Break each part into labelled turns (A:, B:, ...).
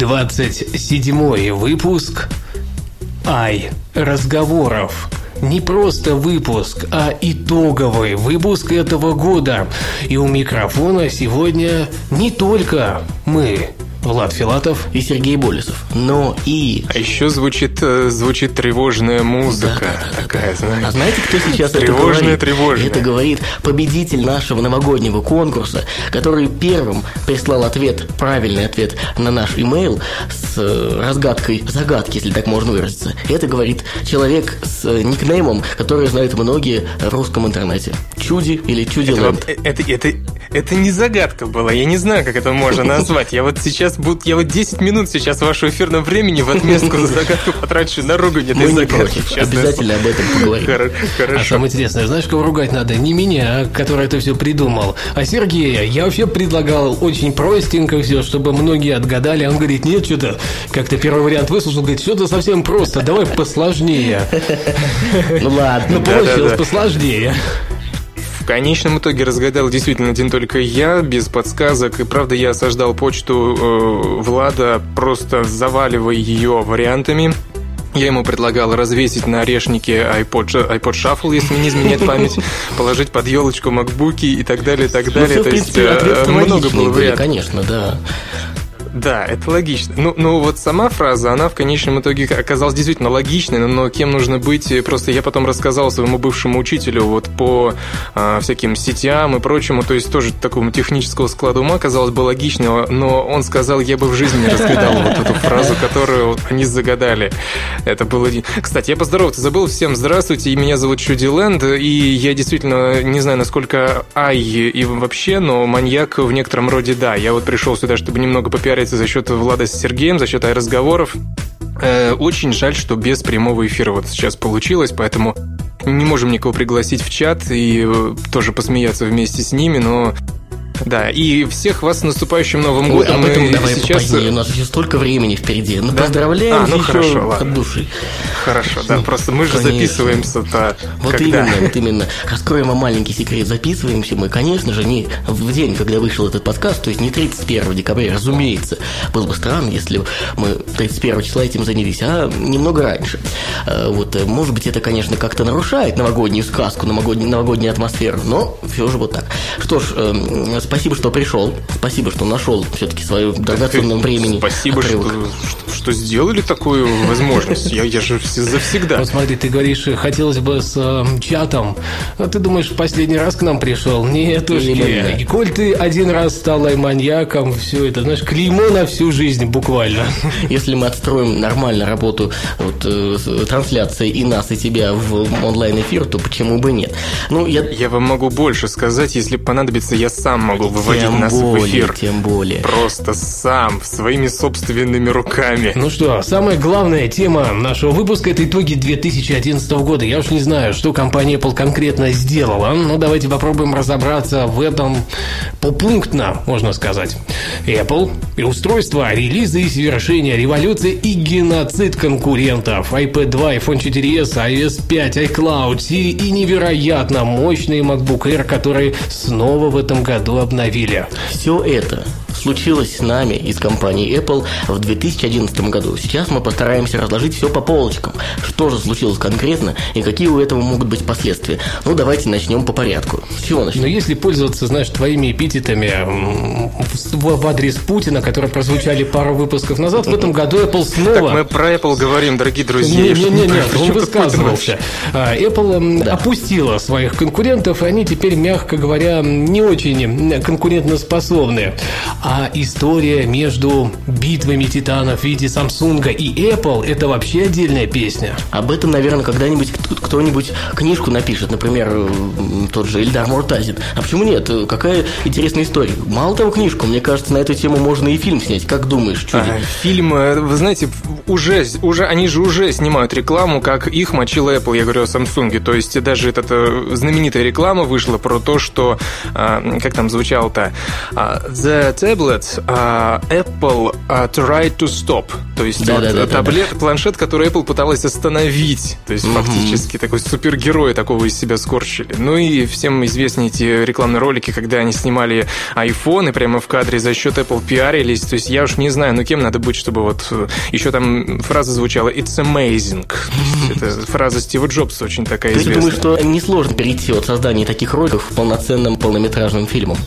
A: 27 выпуск Ай разговоров. Не просто выпуск, а итоговый выпуск этого года. И у микрофона сегодня не только мы, Влад Филатов
B: и Сергей Болесов. Но и...
C: А еще звучит, э, звучит тревожная музыка
B: Да, да, да,
C: такая,
B: да.
C: знаете.
B: А знаете, кто сейчас это
C: Тревожная,
B: говорит?
C: тревожная.
B: Это говорит победитель нашего новогоднего конкурса, который первым прислал ответ, правильный ответ на наш имейл с э, разгадкой загадки, если так можно выразиться. Это говорит человек с э, никнеймом, который знают многие в русском интернете. Чуди или Чуди
C: Это, вот- это, это, это не загадка была, я не знаю, как это можно назвать. Я вот сейчас буду, я вот 10 минут сейчас вашего эфирного времени в отместку за загадку потрачу на ругань этой загадки.
B: Обязательно об этом поговорим.
C: слово. Хоро-
A: А
C: Хорошо.
A: самое интересное, знаешь, кого ругать надо? Не меня, который это все придумал, а Сергея. Я вообще предлагал очень простенько все, чтобы многие отгадали. А он говорит, нет, что-то, как-то первый вариант выслушал, говорит, что-то совсем просто, давай посложнее.
B: Ну ладно.
A: Ну, получилось посложнее.
C: В конечном итоге разгадал действительно один только я, без подсказок. И правда, я осаждал почту э, Влада, просто заваливая ее вариантами. Я ему предлагал развесить на орешнике iPod, iPod Shuffle, если не изменяет память, положить под елочку макбуки и так далее, и так
B: Ну,
C: далее.
B: всё, в
C: То есть,
B: принципе,
C: э,
B: ответы
C: много
B: логичные
C: было
B: были,
C: вариантов.
B: конечно, да.
C: Да, это логично. Ну, ну вот сама фраза, она в конечном итоге оказалась действительно логичной, но, кем нужно быть, э, просто я потом рассказал своему бывшему учителю вот по а, всяким сетям и прочему, то есть тоже такому технического склада ума, казалось бы, логичного, но он сказал, я бы в жизни не разгадал вот эту фразу, которую они загадали. Это было... Кстати, я поздороваться забыл. Всем здравствуйте, и меня зовут Чуди Лэнд, и я действительно не знаю, насколько ай и вообще, но маньяк в некотором роде да. Я вот пришел сюда, чтобы немного попиариться за счет Влада с Сергеем, за счет разговоров. Очень жаль, что без прямого эфира вот сейчас получилось, поэтому не можем никого пригласить в чат и э, тоже посмеяться вместе с ними, но да, и всех вас с наступающим Новым
B: Ой,
C: годом.
B: об этом
C: И
B: давай
C: сейчас...
B: попозднее, у нас еще столько времени впереди. Ну,
C: Да?
B: поздравляем
C: А, ну
B: еще
C: хорошо, ладно.
B: от души.
C: Хорошо, да, просто мы же записываемся-то
B: Вот
C: когда?
B: именно, вот именно. Раскроем вам маленький секрет. Записываемся мы, конечно же, не в день, когда вышел этот подкаст, то есть не 31 декабря, разумеется. Было бы странно, если бы мы 31 числа этим занялись, а немного раньше. Э, Вот, э, может быть, это, конечно, как-то нарушает новогоднюю сказку, новогоднюю, новогоднюю атмосферу, но все же вот так. Что ж, эм, спасибо, что пришел. Спасибо, что нашел все-таки свое драгоценное времени.
C: Спасибо, что,
B: отрывок.
C: что, что сделали такую возможность. Я, я же все- завсегда.
A: Вот смотри, ты говоришь, хотелось бы с э, чатом. А ты думаешь, в последний раз к нам пришел? Нет, уж. И коль ты один раз стал маньяком, все это, знаешь, клеймо на всю жизнь буквально.
B: Если мы отстроим нормально работу вот, э, с- трансляции и нас, и тебя в онлайн-эфир, то почему бы нет? Ну, я...
C: Я вам могу больше сказать, если понадобится, я сам могу выводить
B: Тем
C: нас в
B: более,
C: эфир.
B: тем более.
C: Просто сам, своими собственными руками.
A: Ну что, самая главная тема нашего выпуска – это итоги 2011 года. Я уж не знаю, что компания Apple конкретно сделала. Ну, давайте попробуем разобраться в этом попунктно, можно сказать. Apple и устройства, релизы и совершения революции и геноцид конкурентов. iPad 2, iPhone 4s, iOS 5, iCloud, Siri и невероятно мощные MacBook Air, которые снова в этом году обновили.
B: Все это случилось с нами из компании Apple в 2011 году. Сейчас мы постараемся разложить все по полочкам. Что же случилось конкретно и какие у этого могут быть последствия. Ну, давайте начнем по порядку. С чего начнем?
A: Но если пользоваться, знаешь, твоими эпитетами в, в адрес Путина, которые прозвучали пару выпусков назад, в этом году Apple снова...
C: Так мы про Apple говорим, дорогие друзья.
A: Не-не-не, он высказывался. А, Apple м, опустила своих конкурентов, и они теперь, мягко говоря, не очень конкурентоспособны. А история между битвами титанов в виде Samsung и Apple – это вообще отдельная песня.
B: Об этом, наверное, когда-нибудь кто-нибудь книжку напишет, например, тот же Эльдар Муртазин. А почему нет? Какая интересная история. Мало того, книжку, мне кажется, на эту тему можно и фильм снять. Как думаешь, Чуди? А,
C: фильм, э, вы знаете, уже, уже, они же уже снимают рекламу, как их мочил Apple, я говорю о Samsung. То есть даже эта э, знаменитая реклама вышла про то, что, а, как там звучало-то, а, The tablet Apple tried to stop. То есть да, вот да, да, таблет, да, да. планшет, который Apple пыталась остановить. То есть угу. фактически такой супергерой такого из себя скорчили. Ну и всем известны эти рекламные ролики, когда они снимали iPhone и прямо в кадре за счет Apple пиарились. То есть я уж не знаю, ну кем надо быть, чтобы вот... Э, Еще там фраза звучала «It's amazing». Это фраза Стива Джобса очень такая известная.
B: думаешь, что несложно перейти от создания таких роликов к полноценным полнометражным фильмам?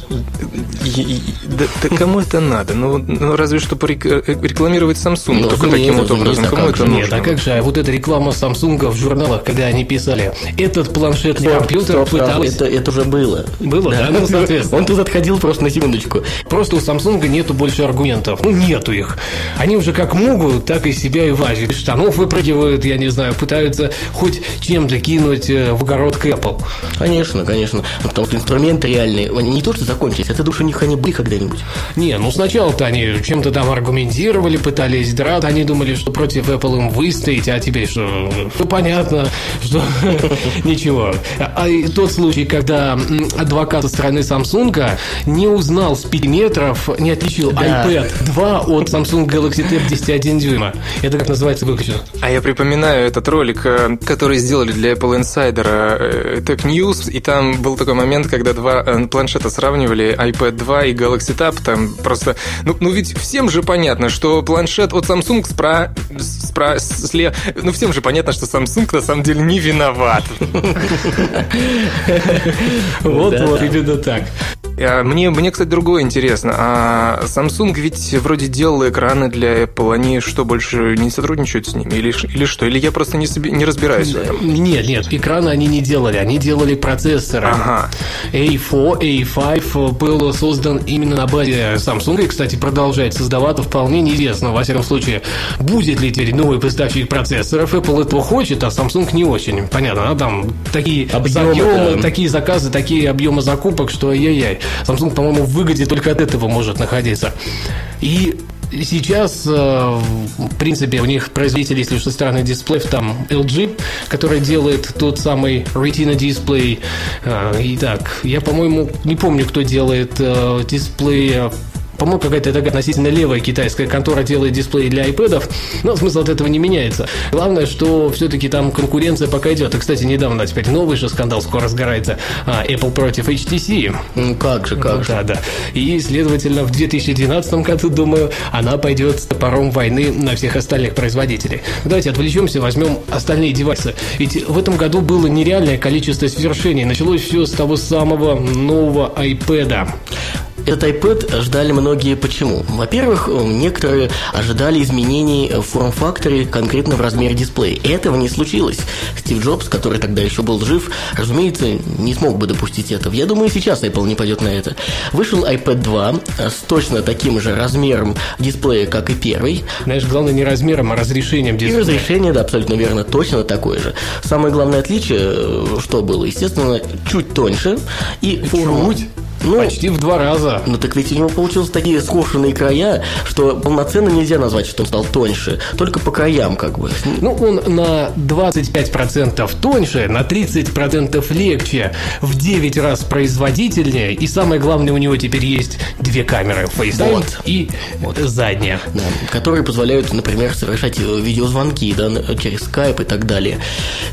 C: Кому это надо? Ну, ну разве что рекламировать Samsung ну, только таким вот образом. Кому это нужно?
A: Нет, а как же а вот эта реклама Samsung в журналах, когда они писали, этот планшет для компьютера пытался...
B: Это, это уже было.
A: Было, да? Ну, соответственно.
B: Он тут отходил просто на секундочку.
A: Просто у Samsung нету больше аргументов. Ну, нету их. Они уже как могут, так и себя и важат. Из штанов выпрыгивают, я не знаю, пытаются хоть чем-то кинуть э, в огород к Apple.
B: Конечно, конечно. Ну, потому что инструменты реальные, они не то что закончились, это душа у них они были когда-нибудь.
A: Не, ну сначала-то они чем-то там аргументировали, пытались драться, они думали, что против Apple им выстоять, а теперь что? Ну, понятно, что ничего. А тот случай, когда адвокат со стороны Samsung не узнал с 5 метров, не отличил да. iPad 2 от Samsung Galaxy Tab 10.1 дюйма. Это как называется выключено?
C: А я припоминаю этот ролик, э, который сделали для Apple Insider э, Tech News, и там был такой момент, когда два э, планшета сравнивали, iPad 2 и Galaxy Tab, там просто... Ну, ну ведь всем же понятно, что планшет от Samsung спра... спра... слева... Ну, всем же понятно, что Samsung на самом деле не виноват.
A: Вот-вот, именно так.
C: А мне, мне, кстати, другое интересно. А Samsung ведь вроде делал экраны для Apple. Они что, больше не сотрудничают с ними? Или, или что? Или я просто не, себе, не разбираюсь в этом?
A: Нет, нет, экраны они не делали. Они делали процессоры. Ага. A4, A5 был создан именно на базе Samsung. И, кстати, продолжает создаваться вполне неизвестно. Во всяком случае, будет ли теперь новый поставщик процессоров. Apple этого хочет, а Samsung не очень. Понятно, а там такие объемы, объемы да. такие заказы, такие объемы закупок, что ай-яй. Samsung, по-моему, в выгоде только от этого может находиться. И Сейчас, э, в принципе, у них производитель, если уж со стороны дисплеев, там LG, который делает тот самый Retina дисплей. Э, итак, я, по-моему, не помню, кто делает э, дисплей по-моему, какая-то такая относительно левая китайская контора делает дисплеи для iPad, но смысл от этого не меняется. Главное, что все-таки там конкуренция пока идет. И, кстати, недавно теперь новый же скандал скоро разгорается. А, Apple против HTC.
B: Ну, как же, как
A: ну,
B: же.
A: Да, да. И, следовательно, в 2012 году, думаю, она пойдет с топором войны на всех остальных производителей. Давайте отвлечемся, возьмем остальные девайсы. Ведь в этом году было нереальное количество свершений. Началось все с того самого нового iPad.
B: Этот iPad ждали многие почему? Во-первых, некоторые ожидали изменений в форм-факторе конкретно в размере дисплея. Этого не случилось. Стив Джобс, который тогда еще был жив, разумеется, не смог бы допустить этого. Я думаю, сейчас Apple не пойдет на это. Вышел iPad 2 с точно таким же размером дисплея, как и первый.
A: Знаешь, главное не размером, а разрешением дисплея.
B: И разрешение, да, абсолютно верно, точно такое же. Самое главное отличие, э, что было, естественно, чуть тоньше и
A: форма. Чуть? Ну, Почти в два раза.
B: Ну так ведь у него получились такие скошенные края, что полноценно нельзя назвать, что он стал тоньше. Только по краям как бы.
A: Ну, он на 25% тоньше, на 30% легче, в 9 раз производительнее. И самое главное, у него теперь есть две камеры. FaceTime вот. и вот. задняя.
B: Да, которые позволяют, например, совершать видеозвонки да, через Skype и так далее.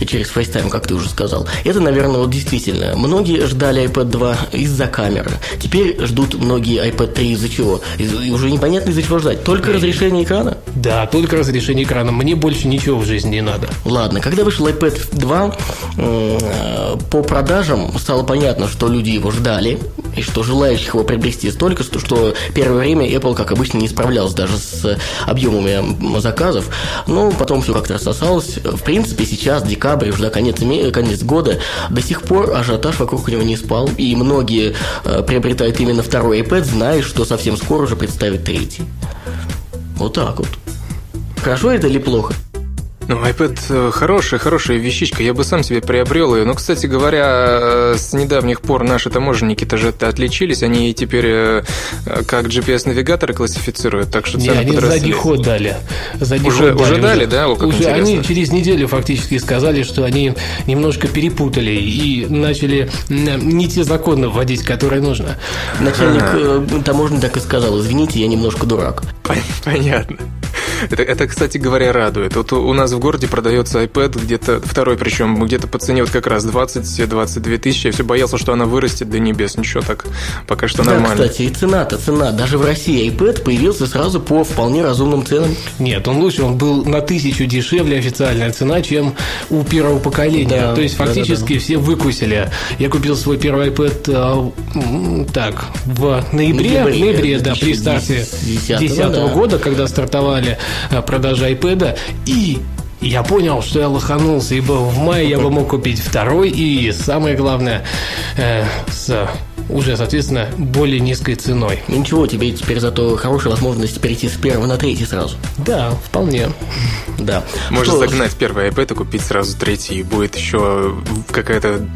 B: И через FaceTime, как ты уже сказал. Это, наверное, вот действительно. Многие ждали iPad 2 из-за камеры камеры. Теперь ждут многие iPad 3 из-за чего? Из- уже непонятно из-за чего ждать. Только разрешение экрана?
A: Да, только разрешение экрана. Мне больше ничего в жизни не надо.
B: Ладно, когда вышел iPad 2, э, по продажам стало понятно, что люди его ждали, и что желающих его приобрести столько, что, что первое время Apple, как обычно, не справлялся даже с объемами заказов, но потом все как-то рассосалось. В принципе, сейчас, декабрь, уже конец, конец года, до сих пор ажиотаж вокруг него не спал, и многие э, приобретают именно второй iPad, зная, что совсем скоро уже представит третий. Вот так вот. Хорошо это или плохо?
C: Ну, iPad э, хорошая, хорошая вещичка, я бы сам себе приобрел ее. Но, кстати говоря, э, с недавних пор наши таможенники-то же отличились, они теперь э, как GPS-навигаторы классифицируют, так что
A: цены Не, они
C: подросли.
A: задний ход дали. Задний
C: уже,
A: ход
C: уже дали, дали, да? О,
A: как уже они через неделю фактически сказали, что они немножко перепутали и начали не те законы вводить, которые нужно.
B: Начальник ага. таможни так и сказал, извините, я немножко дурак.
C: Понятно. Это, это, кстати говоря, радует. Вот у нас в городе продается iPad где-то, второй причем, где-то по цене вот как раз 20-22 тысячи. Я все боялся, что она вырастет до небес. Ничего так, пока что да, нормально.
B: кстати, и цена-то цена. Даже в России iPad появился сразу по вполне разумным ценам.
A: Нет, он лучше, он был на тысячу дешевле официальная цена, чем у первого поколения. Да, То есть фактически да, да, да. все выкусили. Я купил свой первый iPad э, так, в ноябре, ноябре, ноябре да, при старте 2010 да. года, когда стартовали продажи iPad, и я понял, что я лоханулся, ибо в мае я бы мог купить второй и, самое главное, э, с уже, соответственно, более низкой ценой.
B: Ну ничего, тебе теперь зато хорошая возможность перейти с первого на третий сразу.
A: Да, вполне.
B: Да.
C: Можно что... загнать первый iPad и купить сразу третий, и будет еще какая-то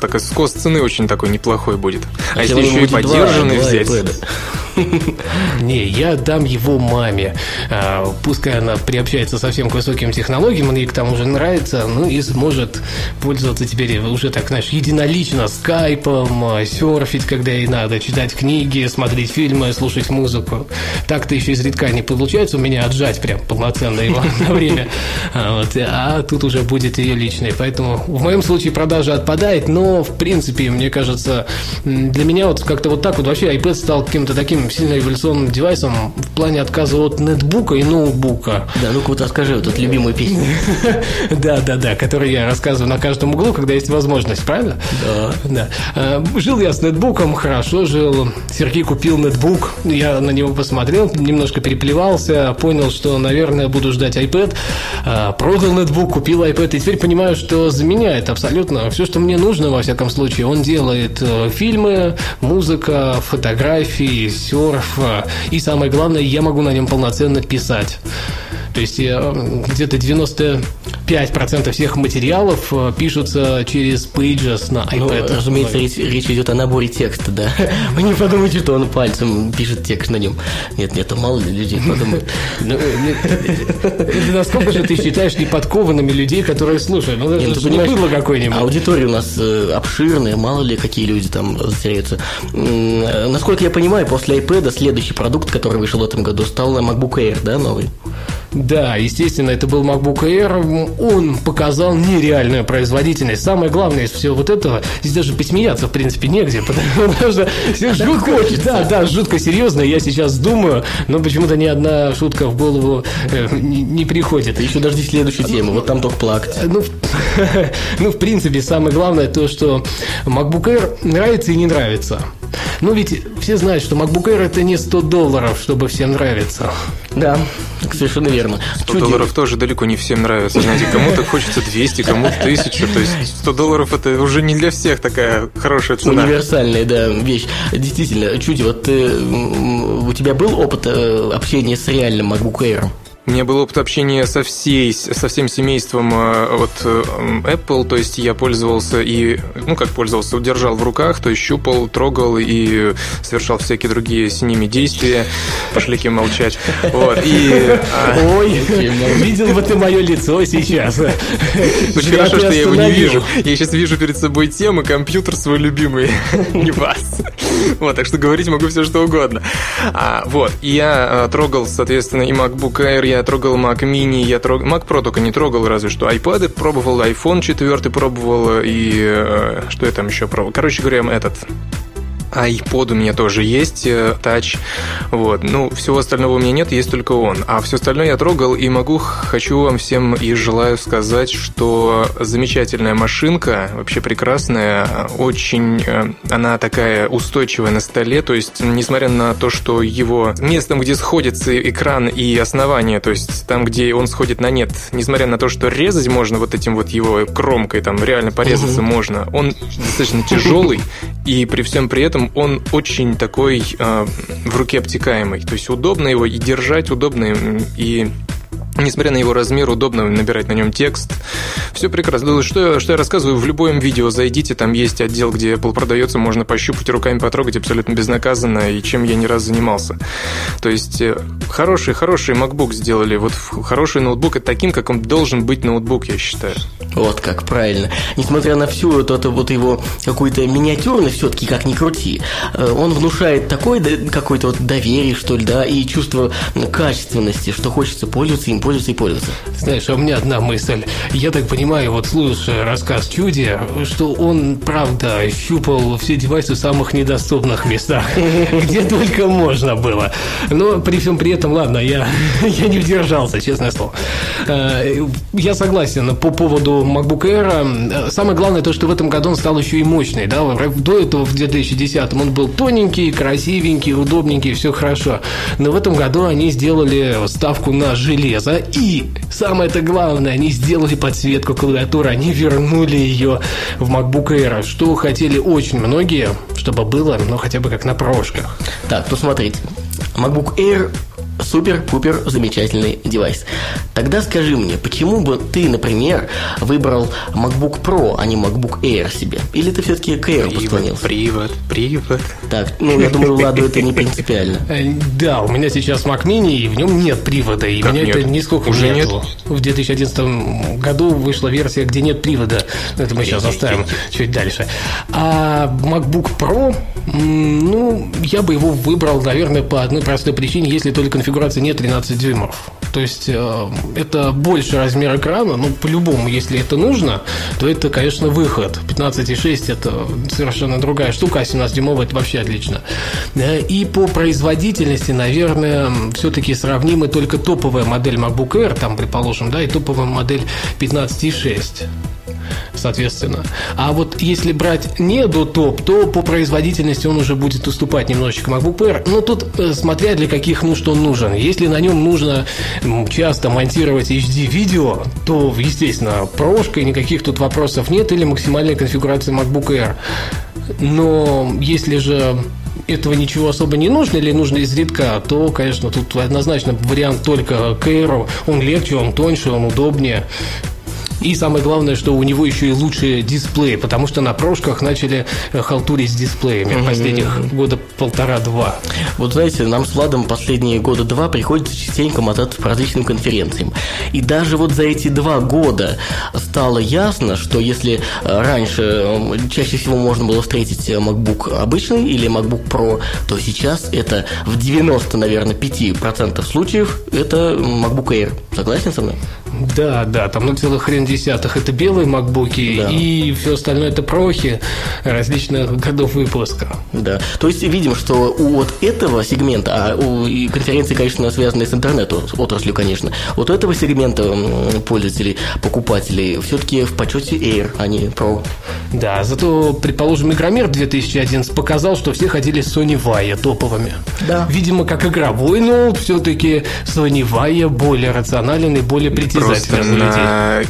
C: такая скос цены очень такой неплохой будет. А если, если еще и поддержанный взять...
A: Не, я дам его маме. А, пускай она приобщается совсем к высоким технологиям, ей к тому же нравится, ну и сможет пользоваться теперь уже так, знаешь, единолично скайпом, а, серфить, когда ей надо, читать книги, смотреть фильмы, слушать музыку. Так-то еще изредка не получается у меня отжать прям полноценно его на время. А, вот, а тут уже будет ее личный. Поэтому в моем случае продажа отпадает, но в принципе, мне кажется, для меня вот как-то вот так вот вообще iPad стал каким-то таким сильно революционным девайсом в плане отказа от нетбука и ноутбука.
B: Да, ну-ка вот расскажи вот эту любимую песню.
A: Да, да, да, которую я рассказываю на каждом углу, когда есть возможность, правильно?
B: Да.
A: Да. А, жил я с нетбуком, хорошо жил. Сергей купил нетбук, я на него посмотрел, немножко переплевался, понял, что, наверное, буду ждать iPad. А, продал нетбук, купил iPad, и теперь понимаю, что заменяет абсолютно все, что мне нужно, во всяком случае. Он делает э, фильмы, музыка, фотографии, все серф, и самое главное, я могу на нем полноценно писать. То есть где-то 95% всех материалов э, пишутся через Pages на ну, iPad.
B: Ну, разумеется, речь, речь идет о наборе текста, да. Вы не подумайте, что он пальцем пишет текст на нем. Нет, нет, мало ли людей подумают.
A: Ну, э, насколько же ты считаешь неподкованными людей, которые слушают? Ну,
B: ну, не было какой-нибудь. Аудитория у нас э, обширная, мало ли какие люди там затеряются. Насколько я понимаю, после iPad следующий продукт, который вышел в этом году, стал MacBook Air, да, новый?
A: Да, естественно, это был MacBook Air. Он показал нереальную производительность. Самое главное из всего вот этого, здесь даже посмеяться, в принципе, негде, потому что все жутко, да, да, жутко серьезно. Я сейчас думаю, но почему-то ни одна шутка в голову э, не, приходит.
B: Еще дожди следующую тему, вот там только плакать.
A: Ну, ну, в принципе, самое главное то, что MacBook Air нравится и не нравится. Ну, ведь все знают, что MacBook Air это не 100 долларов, чтобы всем нравиться.
B: Да, совершенно верно.
C: 100 Чуть долларов тоже далеко не всем нравится. Знаете, кому-то хочется 200, кому-то 1000. То есть 100 долларов это уже не для всех такая хорошая цена.
B: Универсальная, да, вещь. Действительно, Чуди, вот ты, у тебя был опыт э, общения с реальным MacBook Air?
C: У меня был опыт общения со, всей, со всем семейством э, от э, Apple, то есть я пользовался и, ну как пользовался, удержал в руках, то есть щупал, трогал и совершал всякие другие с ними действия. Пошли молчать. Вот, и...
A: А, Ой, видел бы ты мое лицо сейчас.
C: Очень хорошо, что я его не вижу. Я сейчас вижу перед собой тему, компьютер свой любимый, не вас. Вот, так что говорить могу все что угодно. А, вот, я а, трогал, соответственно, и MacBook Air, я трогал Mac Mini, я трогал... Mac Pro только не трогал, разве что iPad пробовал, iPhone 4 пробовал, и э, что я там еще пробовал? Короче говоря, этот iPod у меня тоже есть, э, Touch. Вот. Ну, всего остального у меня нет, есть только он. А все остальное я трогал и могу, хочу вам всем и желаю сказать, что замечательная машинка, вообще прекрасная, очень э, она такая устойчивая на столе, то есть, несмотря на то, что его местом, где сходится экран и основание, то есть там, где он сходит на нет, несмотря на то, что резать можно вот этим вот его кромкой, там реально порезаться можно, он достаточно тяжелый, и при всем при этом он очень такой э, в руке обтекаемый. То есть удобно его и держать, удобно и Несмотря на его размер, удобно набирать на нем текст. Все прекрасно. Что, что я рассказываю, в любом видео зайдите, там есть отдел, где Apple продается, можно пощупать, руками потрогать абсолютно безнаказанно, и чем я не раз занимался. То есть, э, хороший, хороший MacBook сделали. Вот хороший ноутбук, это таким, как он должен быть ноутбук, я считаю.
B: Вот как, правильно. Несмотря на всю вот эту вот его какую-то миниатюрность, все-таки как ни крути, э, он внушает такое какое-то вот доверие, что ли, да, и чувство качественности, что хочется пользоваться им, пользоваться и пользоваться.
A: Знаешь, а у меня одна мысль. Я так понимаю, вот слушая рассказ Чуди, что он, правда, щупал все девайсы в самых недоступных местах, где только можно было. Но при всем при этом, ладно, я, я не удержался, честное слово. Э, я согласен по поводу MacBook Air. Самое главное то, что в этом году он стал еще и мощный. Да? До этого, в 2010 он был тоненький, красивенький, удобненький, все хорошо. Но в этом году они сделали ставку на железо и самое-то главное, они сделали подсветку клавиатуры, они вернули ее в MacBook Air, что хотели очень многие, чтобы было, ну, хотя бы как на прошках.
B: Так, ну смотрите, MacBook Air супер-пупер замечательный девайс. Тогда скажи мне, почему бы ты, например, выбрал MacBook Pro, а не MacBook Air себе? Или ты все-таки к Air
C: поклонился? Привод, привод.
B: Так, ну, я думаю, Владу это не принципиально.
A: Э, да, у меня сейчас Mac Mini, и в нем нет привода, и как меня нет? это нисколько Уже нет. В 2011 году вышла версия, где нет привода. Это мы сейчас оставим чуть дальше. А MacBook Pro, ну, я бы его выбрал, наверное, по одной простой причине, если только конфигурации не 13 дюймов. То есть э, это больше размер экрана, но по-любому, если это нужно, то это, конечно, выход. 15,6 это совершенно другая штука, а 17-дюймовый это вообще отлично. Э, и по производительности, наверное, все-таки сравнимы только топовая модель MacBook Air, там, предположим, да, и топовая модель 15,6 соответственно. А вот если брать не до топ, то по производительности он уже будет уступать немножечко MacBook Air. Но тут э, смотря для каких нужд он нужен. Если на нем нужно часто монтировать HD-видео, то, естественно, прошка, никаких тут вопросов нет, или максимальная конфигурация MacBook Air. Но если же этого ничего особо не нужно или нужно изредка, то, конечно, тут однозначно вариант только Air. Он легче, он тоньше, он удобнее. И самое главное, что у него еще и лучшие дисплеи, потому что на прошках начали э, халтурить с дисплеями mm-hmm. последних года полтора-два.
B: Вот знаете, нам с Владом последние года два приходится частенько мотаться по различным конференциям. И даже вот за эти два года стало ясно, что если э, раньше э, чаще всего можно было встретить MacBook обычный или MacBook Pro, то сейчас это в 90, наверное, 5% случаев это MacBook Air. Согласен со мной?
A: Да, да, там ну целых хрен десятых это белые макбуки, да. и все остальное это прохи различных годов выпуска.
B: Да. То есть видим, что у вот этого сегмента, а у и конференции, конечно, связаны с интернетом, с отраслью, конечно, вот у этого сегмента пользователей, покупателей все-таки в почете Air, а не Pro.
A: Да, зато, предположим, Игромир 2011 показал, что все хотели Sony Vaio топовыми. Да. Видимо, как игровой ноут, все-таки Sony Vaio более рационален и более притязателен
C: Просто на,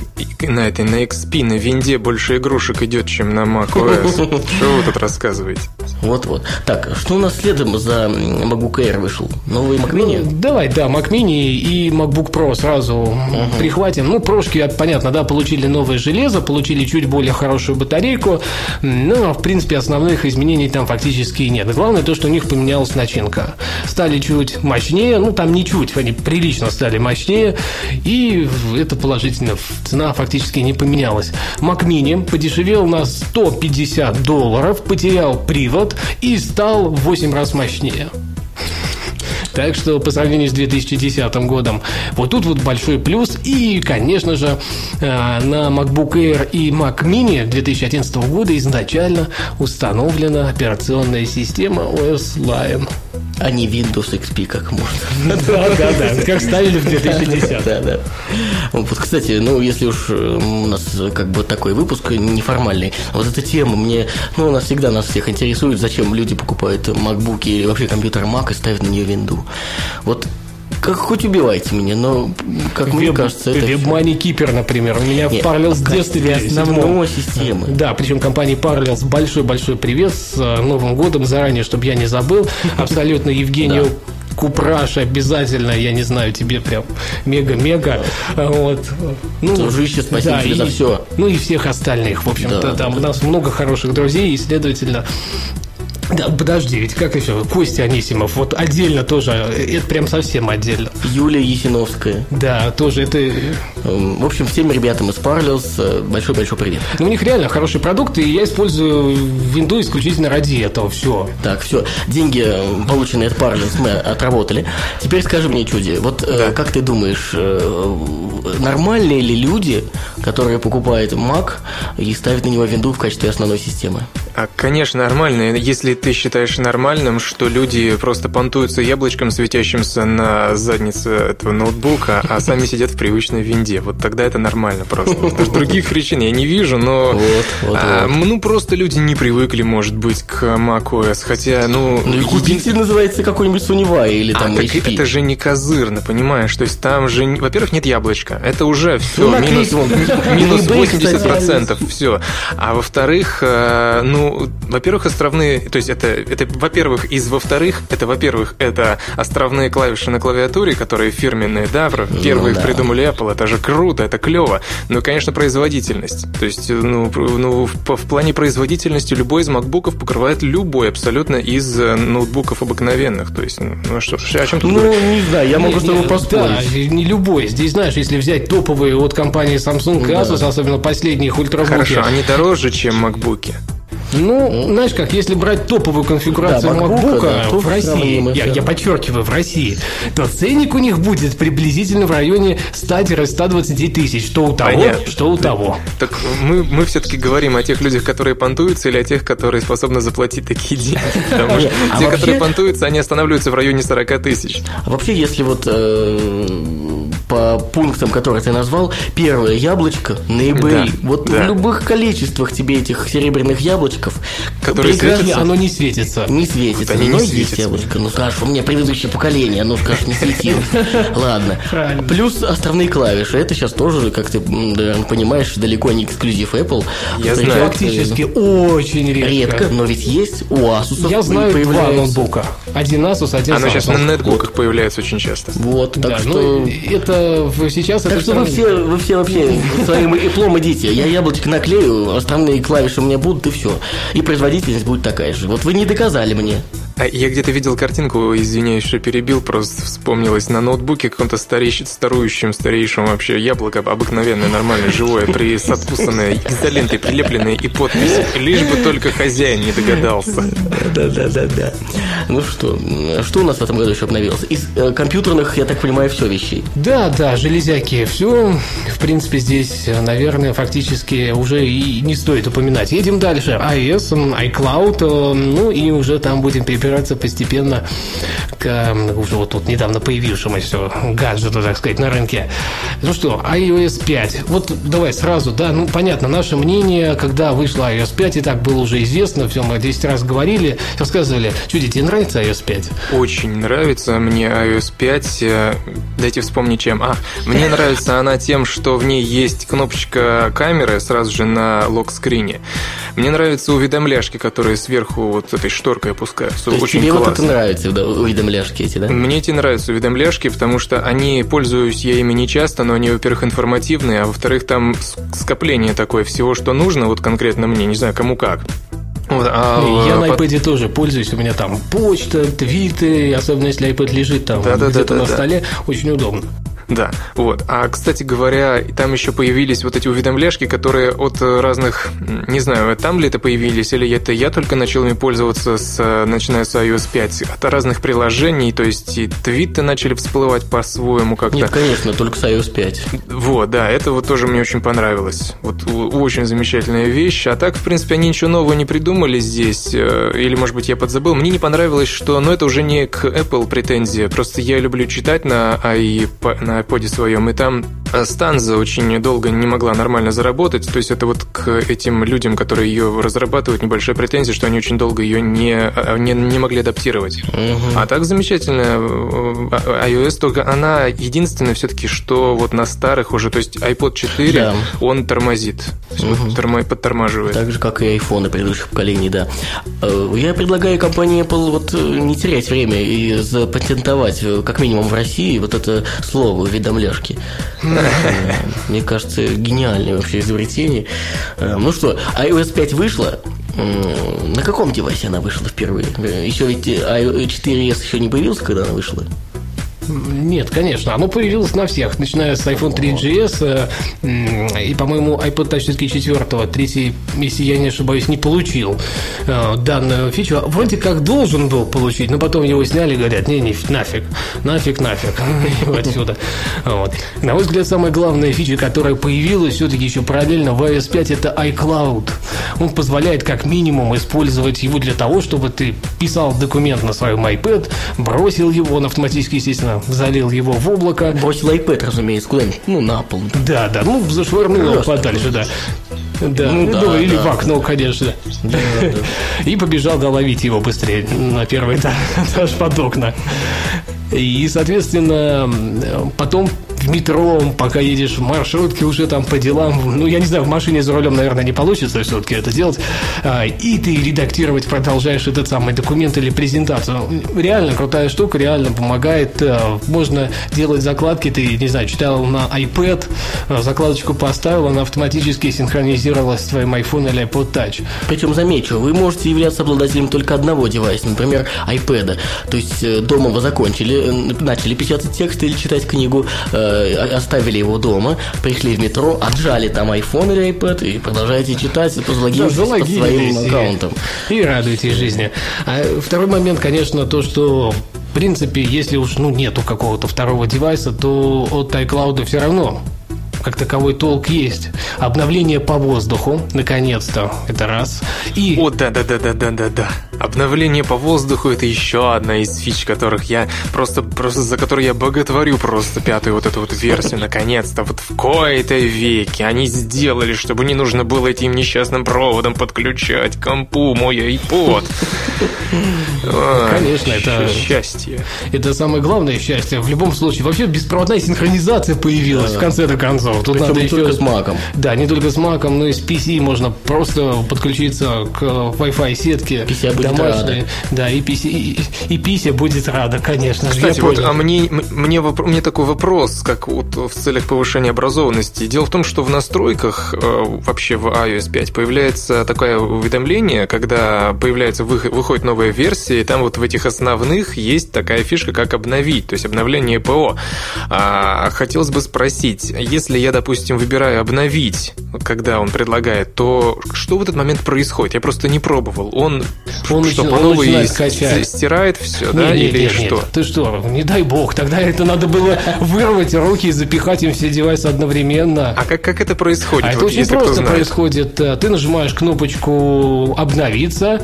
C: на этой, на XP, на винде больше игрушек идет, чем на macOS. Что вы тут рассказываете?
B: Вот-вот. Так, что у нас следом за MacBook Air вышел? Новый Mac Mini?
A: Ну, давай, да, Mac Mini и MacBook Pro сразу uh-huh. прихватим. Ну, прошки, понятно, да, получили новое железо, получили чуть более хорошую батарейку, но, в принципе, основных изменений там фактически нет. Главное то, что у них поменялась начинка. Стали чуть мощнее, ну, там не чуть, они прилично стали мощнее, и это положительно. Цена фактически не поменялась. Mac Mini подешевел на 150 долларов, потерял привод и стал в 8 раз мощнее. Так что по сравнению с 2010 годом, вот тут вот большой плюс. И, конечно же, э, на MacBook Air и Mac Mini 2011 года изначально установлена операционная система OS Lion.
B: А не Windows XP, как можно.
A: Да, да, да, как ставили в 2010.
B: Да, да. Вот, кстати, ну, если уж у нас как бы такой выпуск неформальный, вот эта тема мне, ну, у нас всегда нас всех интересует, зачем люди покупают MacBook или вообще компьютер Mac и ставят на нее винду. Вот как хоть убивайте меня, но, как мне кажется, это...
A: WebMoney Keeper, например, у меня
B: Нет,
A: Parallels с
B: в
A: детства
B: основной системы.
A: Да, причем компании Parallels большой-большой привет с э, Новым годом заранее, чтобы я не забыл. Абсолютно Евгению Купраш обязательно, я не знаю, тебе прям мега-мега. Вот. Ну,
B: Дружище, спасибо тебе
A: и-
B: за всё.
A: Ну и всех остальных. В общем-то,
B: Да,
A: там
B: да.
A: у нас много хороших друзей, и, следовательно, да, подожди, ведь как еще? Костя Анисимов, вот отдельно тоже, э, это прям совсем отдельно.
B: Юлия Есиновская.
A: Да, тоже это
B: Эм, В общем, всем ребятам из Parallels э, большой-большой привет.
A: Ну, у них реально хороший продукт, и я использую винду исключительно ради этого. Все.
B: Так, все, деньги, э, полученные от Parallels, мы отработали. Теперь скажи мне, Чуди, вот э, как ты думаешь, нормальные ли люди, которые покупают Mac и ставят на него винду в качестве основной системы?
C: А, конечно, нормально. Если ты считаешь нормальным, что люди просто понтуются яблочком, светящимся на заднице этого ноутбука, а сами сидят в привычной винде, вот тогда это нормально просто. Потому что Других причин я не вижу, но...
B: Вот, вот,
C: а,
B: вот.
C: Ну, просто люди не привыкли, может быть, к macOS, хотя, ну...
B: Ну, купите, называется какой-нибудь Sunnyvai или
C: А,
B: там
C: так
B: HP.
C: это же не козырно, понимаешь? То есть там же, во-первых, нет яблочка. Это уже все,
B: Ну,
C: минус, минус
B: eBay, кстати,
C: 80%, все. А во-вторых, э, ну, во-первых, островные, то есть это, это во-первых, из во-вторых, это, во-первых, это островные клавиши на клавиатуре, которые фирменные, да, про- первые их
B: да.
C: придумали Apple, это же круто, это клево. Ну, конечно, производительность. То есть, ну, пр- ну в, в плане производительности любой из макбуков покрывает любой абсолютно из э, ноутбуков обыкновенных. То есть, ну, ну, что, ж, о чем тут
B: Ну,
C: говорить?
B: не знаю, я могу с тобой поспорить.
A: Да, не любой. Здесь, знаешь, если взять топовые от компании Samsung Asus, особенно последние их ультрабуки.
C: Хорошо, они дороже, чем макбуки.
A: Ну, знаешь как, если брать топовую конфигурацию
B: Да,
A: MacBook
B: MacBook, да, то
A: в России, я,
B: да.
A: я подчеркиваю, в России, то ценник у них будет приблизительно в районе 100-120 тысяч. Что у того,
C: Понятно.
A: что у того.
C: Так мы, мы все-таки говорим о тех людях, которые понтуются, или о тех, которые способны заплатить такие деньги. Потому что
B: А
C: те,
B: вообще-
C: которые понтуются, они останавливаются в районе 40 тысяч.
B: А вообще, если вот э, по пунктам, которые ты назвал, первое яблочко на eBay,
C: Да,
B: вот
C: да.
B: в любых количествах тебе этих серебряных яблочков,
C: Которые светятся?
A: Оно не светится.
B: Не светится.
C: Вот они не
B: но есть
C: светятся.
B: яблочко. Ну, скажешь, у меня предыдущее поколение, оно, скажешь, не светилось. Ладно.
A: Правильно.
B: Плюс островные клавиши. Это сейчас тоже, как ты, наверное, понимаешь, далеко не эксклюзив Apple.
C: Я
B: Встречается,
C: знаю.
A: Фактически очень редко.
B: Редко, но ведь есть у Asus.
A: Я знаю два ноутбука. Один Asus, один
C: Оно сейчас
A: Samsung.
C: на нетбуках появляется очень часто.
B: Вот, так
A: Да,
B: что...
A: ну, это сейчас
B: Так
A: это
B: что вы все, вы все вообще своим иплом идите. Я яблочко наклею, остальные клавиши у меня будут, и все. И производительность будет такая же. Вот вы не доказали мне.
C: А я где-то видел картинку, извиняюсь, что перебил, просто вспомнилось на ноутбуке каком-то старейщ... старующем, старейшем вообще яблоко, обыкновенное, нормальное, живое, при... с откусанной изолентой, прилепленной и подписью. Лишь бы только хозяин не догадался.
B: Да, да, да, да. Ну что, что у нас в этом году еще обновилось? Из э, компьютерных, я так понимаю, все вещей.
A: Да, да, железяки. Все, в принципе, здесь, наверное, фактически уже и не стоит упоминать. Едем дальше. iOS, iCloud, э, ну и уже там будем перебираться постепенно к уже вот тут недавно появившемуся гаджету, так сказать, на рынке. Ну что, iOS 5. Вот давай сразу, да, ну понятно, наше мнение, когда вышла iOS 5, и так было уже известно, все мы 10 раз говорили, рассказывали, чуди, тебе нравится iOS 5?
C: Очень нравится мне iOS 5. э, Дайте вспомнить чем. А, мне нравится она тем, что в ней есть кнопочка камеры сразу же на локскрине. Мне нравятся уведомляшки, которые сверху вот этой шторкой опускаются.
B: Есть
C: Очень
B: тебе вот
C: классно.
B: это нравится, да, уведомляшки эти, да?
C: Мне эти нравятся уведомляшки, потому что они, пользуюсь я ими не часто, но они, во-первых, информативные, а во-вторых, там скопление такое всего, что нужно, вот конкретно мне, не знаю, кому как. Вот, а,
A: Я на
C: под-
A: iPad тоже пользуюсь. У меня там почта, твиты, особенно если iPad лежит там
C: Да-да-да-да-да.
A: где-то на столе, очень удобно.
C: Да, вот. А, кстати говоря, там еще появились вот эти уведомляшки, которые от разных, не знаю, там ли это появились, или это я только начал ими пользоваться, с, начиная с iOS 5, от разных приложений, то есть и твиты начали всплывать по-своему как-то.
B: Нет, конечно, только с iOS 5.
C: Вот, да, это вот тоже мне очень понравилось. Вот очень замечательная вещь. А так, в принципе, они ничего нового не придумали здесь, э, или, может быть, я подзабыл. Мне не понравилось, что, ну, это уже не к Apple претензия, просто я люблю читать на, iPod, на iPod своем, и там Станза очень долго не могла нормально заработать, то есть это вот к этим людям, которые ее разрабатывают, небольшая претензия, что они очень долго ее не, а, не, не могли адаптировать. Угу. А так замечательно, а, iOS только она единственная все-таки, что вот на старых уже, то есть iPod 4, да. он тормозит, угу. вот тормо, подтормаживает.
B: Так же, как и iPhone предыдущих поколений, да. Э, я предлагаю компании Apple вот э, не терять время и запатентовать, э, как минимум в России, вот это слово уведомляшки. Мне кажется, гениальное вообще изобретение. Э, ну что, iOS 5 вышла. На каком девайсе она вышла впервые? Еще ведь iOS 4s еще не появился, когда она вышла?
A: Нет, конечно. Оно появилось на всех, начиная с iPhone 3GS э, и, по-моему, iPod Touch 4 третий, если я не ошибаюсь, не получил э, данную фичу. Вроде как должен был получить, но потом его сняли и говорят, не, не, нафиг, нафиг, нафиг, отсюда. Вот. На мой взгляд, самая главная фича, которая появилась все-таки еще параллельно в iOS 5, это iCloud. Он позволяет как минимум использовать его для того, чтобы ты писал документ на своем iPad, бросил его, он автоматически, естественно, залил его в облако.
B: Бросил iPad, разумеется, куда-нибудь, ну, на пол.
A: Да, да, ну, зашвырнул его подальше, да. Да, ну, да, ну, или да. в окно, конечно. Да, да, да. И побежал доловить его быстрее на первый этаж под окна. И, соответственно, потом в метро, пока едешь в маршрутке уже там по делам, ну, я не знаю, в машине за рулем, наверное, не получится все-таки это делать, а, и ты редактировать продолжаешь этот самый документ или презентацию. Реально крутая штука, реально помогает. А, можно делать закладки, ты, не знаю, читал на iPad, а, закладочку поставил, она автоматически синхронизировалась с твоим iPhone или iPod Touch.
B: Причем, замечу, вы можете являться обладателем только одного девайса, например, iPad. То есть э, дома вы закончили, э, начали печатать текст или читать книгу, э, оставили его дома, пришли в метро, отжали там iPhone или iPad и продолжаете читать, и залогинитесь да, по своим аккаунтам.
A: И радуйтесь жизни. А второй момент, конечно, то, что в принципе, если уж ну, нету какого-то второго девайса, то от iCloud все равно как таковой толк есть. Обновление по воздуху, наконец-то, это раз.
C: И... О, да-да-да-да-да-да-да. Обновление по воздуху – это еще одна из фич, которых я просто, просто за которую я боготворю просто пятую вот эту вот версию, наконец-то. Вот в кои-то веке они сделали, чтобы не нужно было этим несчастным проводом подключать компу мой iPod.
A: Конечно, это... Счастье. Это самое главное счастье. В любом случае, вообще беспроводная синхронизация появилась в конце до конца.
B: Тут Причем надо не еще... с маком.
A: Да, не только с маком, но и с PC можно просто подключиться к Wi-Fi сетке.
B: PC домашней.
A: Да, и PC, и, и PC будет рада, конечно.
C: Кстати, вот, а мне, мне, мне такой вопрос, как вот в целях повышения образованности. Дело в том, что в настройках э, вообще в iOS 5 появляется такое уведомление, когда появляется выходит новая версия, и там вот в этих основных есть такая фишка, как обновить, то есть обновление ПО. А, хотелось бы спросить, если я, допустим, выбираю обновить, когда он предлагает, то что в этот момент происходит? Я просто не пробовал. Он,
A: он что, по новой
C: стирает все, нет, да,
A: нет,
C: или
A: нет,
C: что?
A: Нет. Ты что, не дай бог, тогда это надо было вырвать руки и запихать им все девайсы одновременно.
C: А как, как это происходит? А
A: вот, это очень просто происходит. Ты нажимаешь кнопочку «Обновиться»,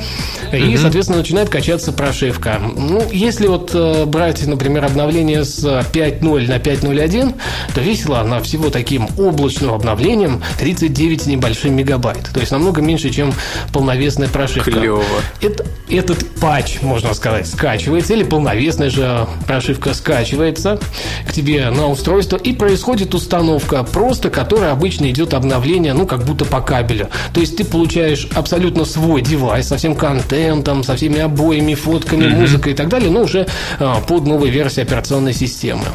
A: угу. и, соответственно, начинает качаться прошивка. Ну, если вот э, брать, например, обновление с 5.0 на 5.01, то весила она всего таким облачным обновлением 39 небольшим мегабайт. То есть намного меньше, чем полновесная прошивка.
C: Клево.
A: Это, этот патч, можно сказать, скачивается, или полновесная же прошивка скачивается к тебе на устройство, и происходит установка, просто которая обычно идет обновление, ну, как будто по кабелю. То есть ты получаешь абсолютно свой девайс со всем контентом, со всеми обоями, фотками, mm-hmm. музыкой и так далее, но уже а, под новой версией операционной системы.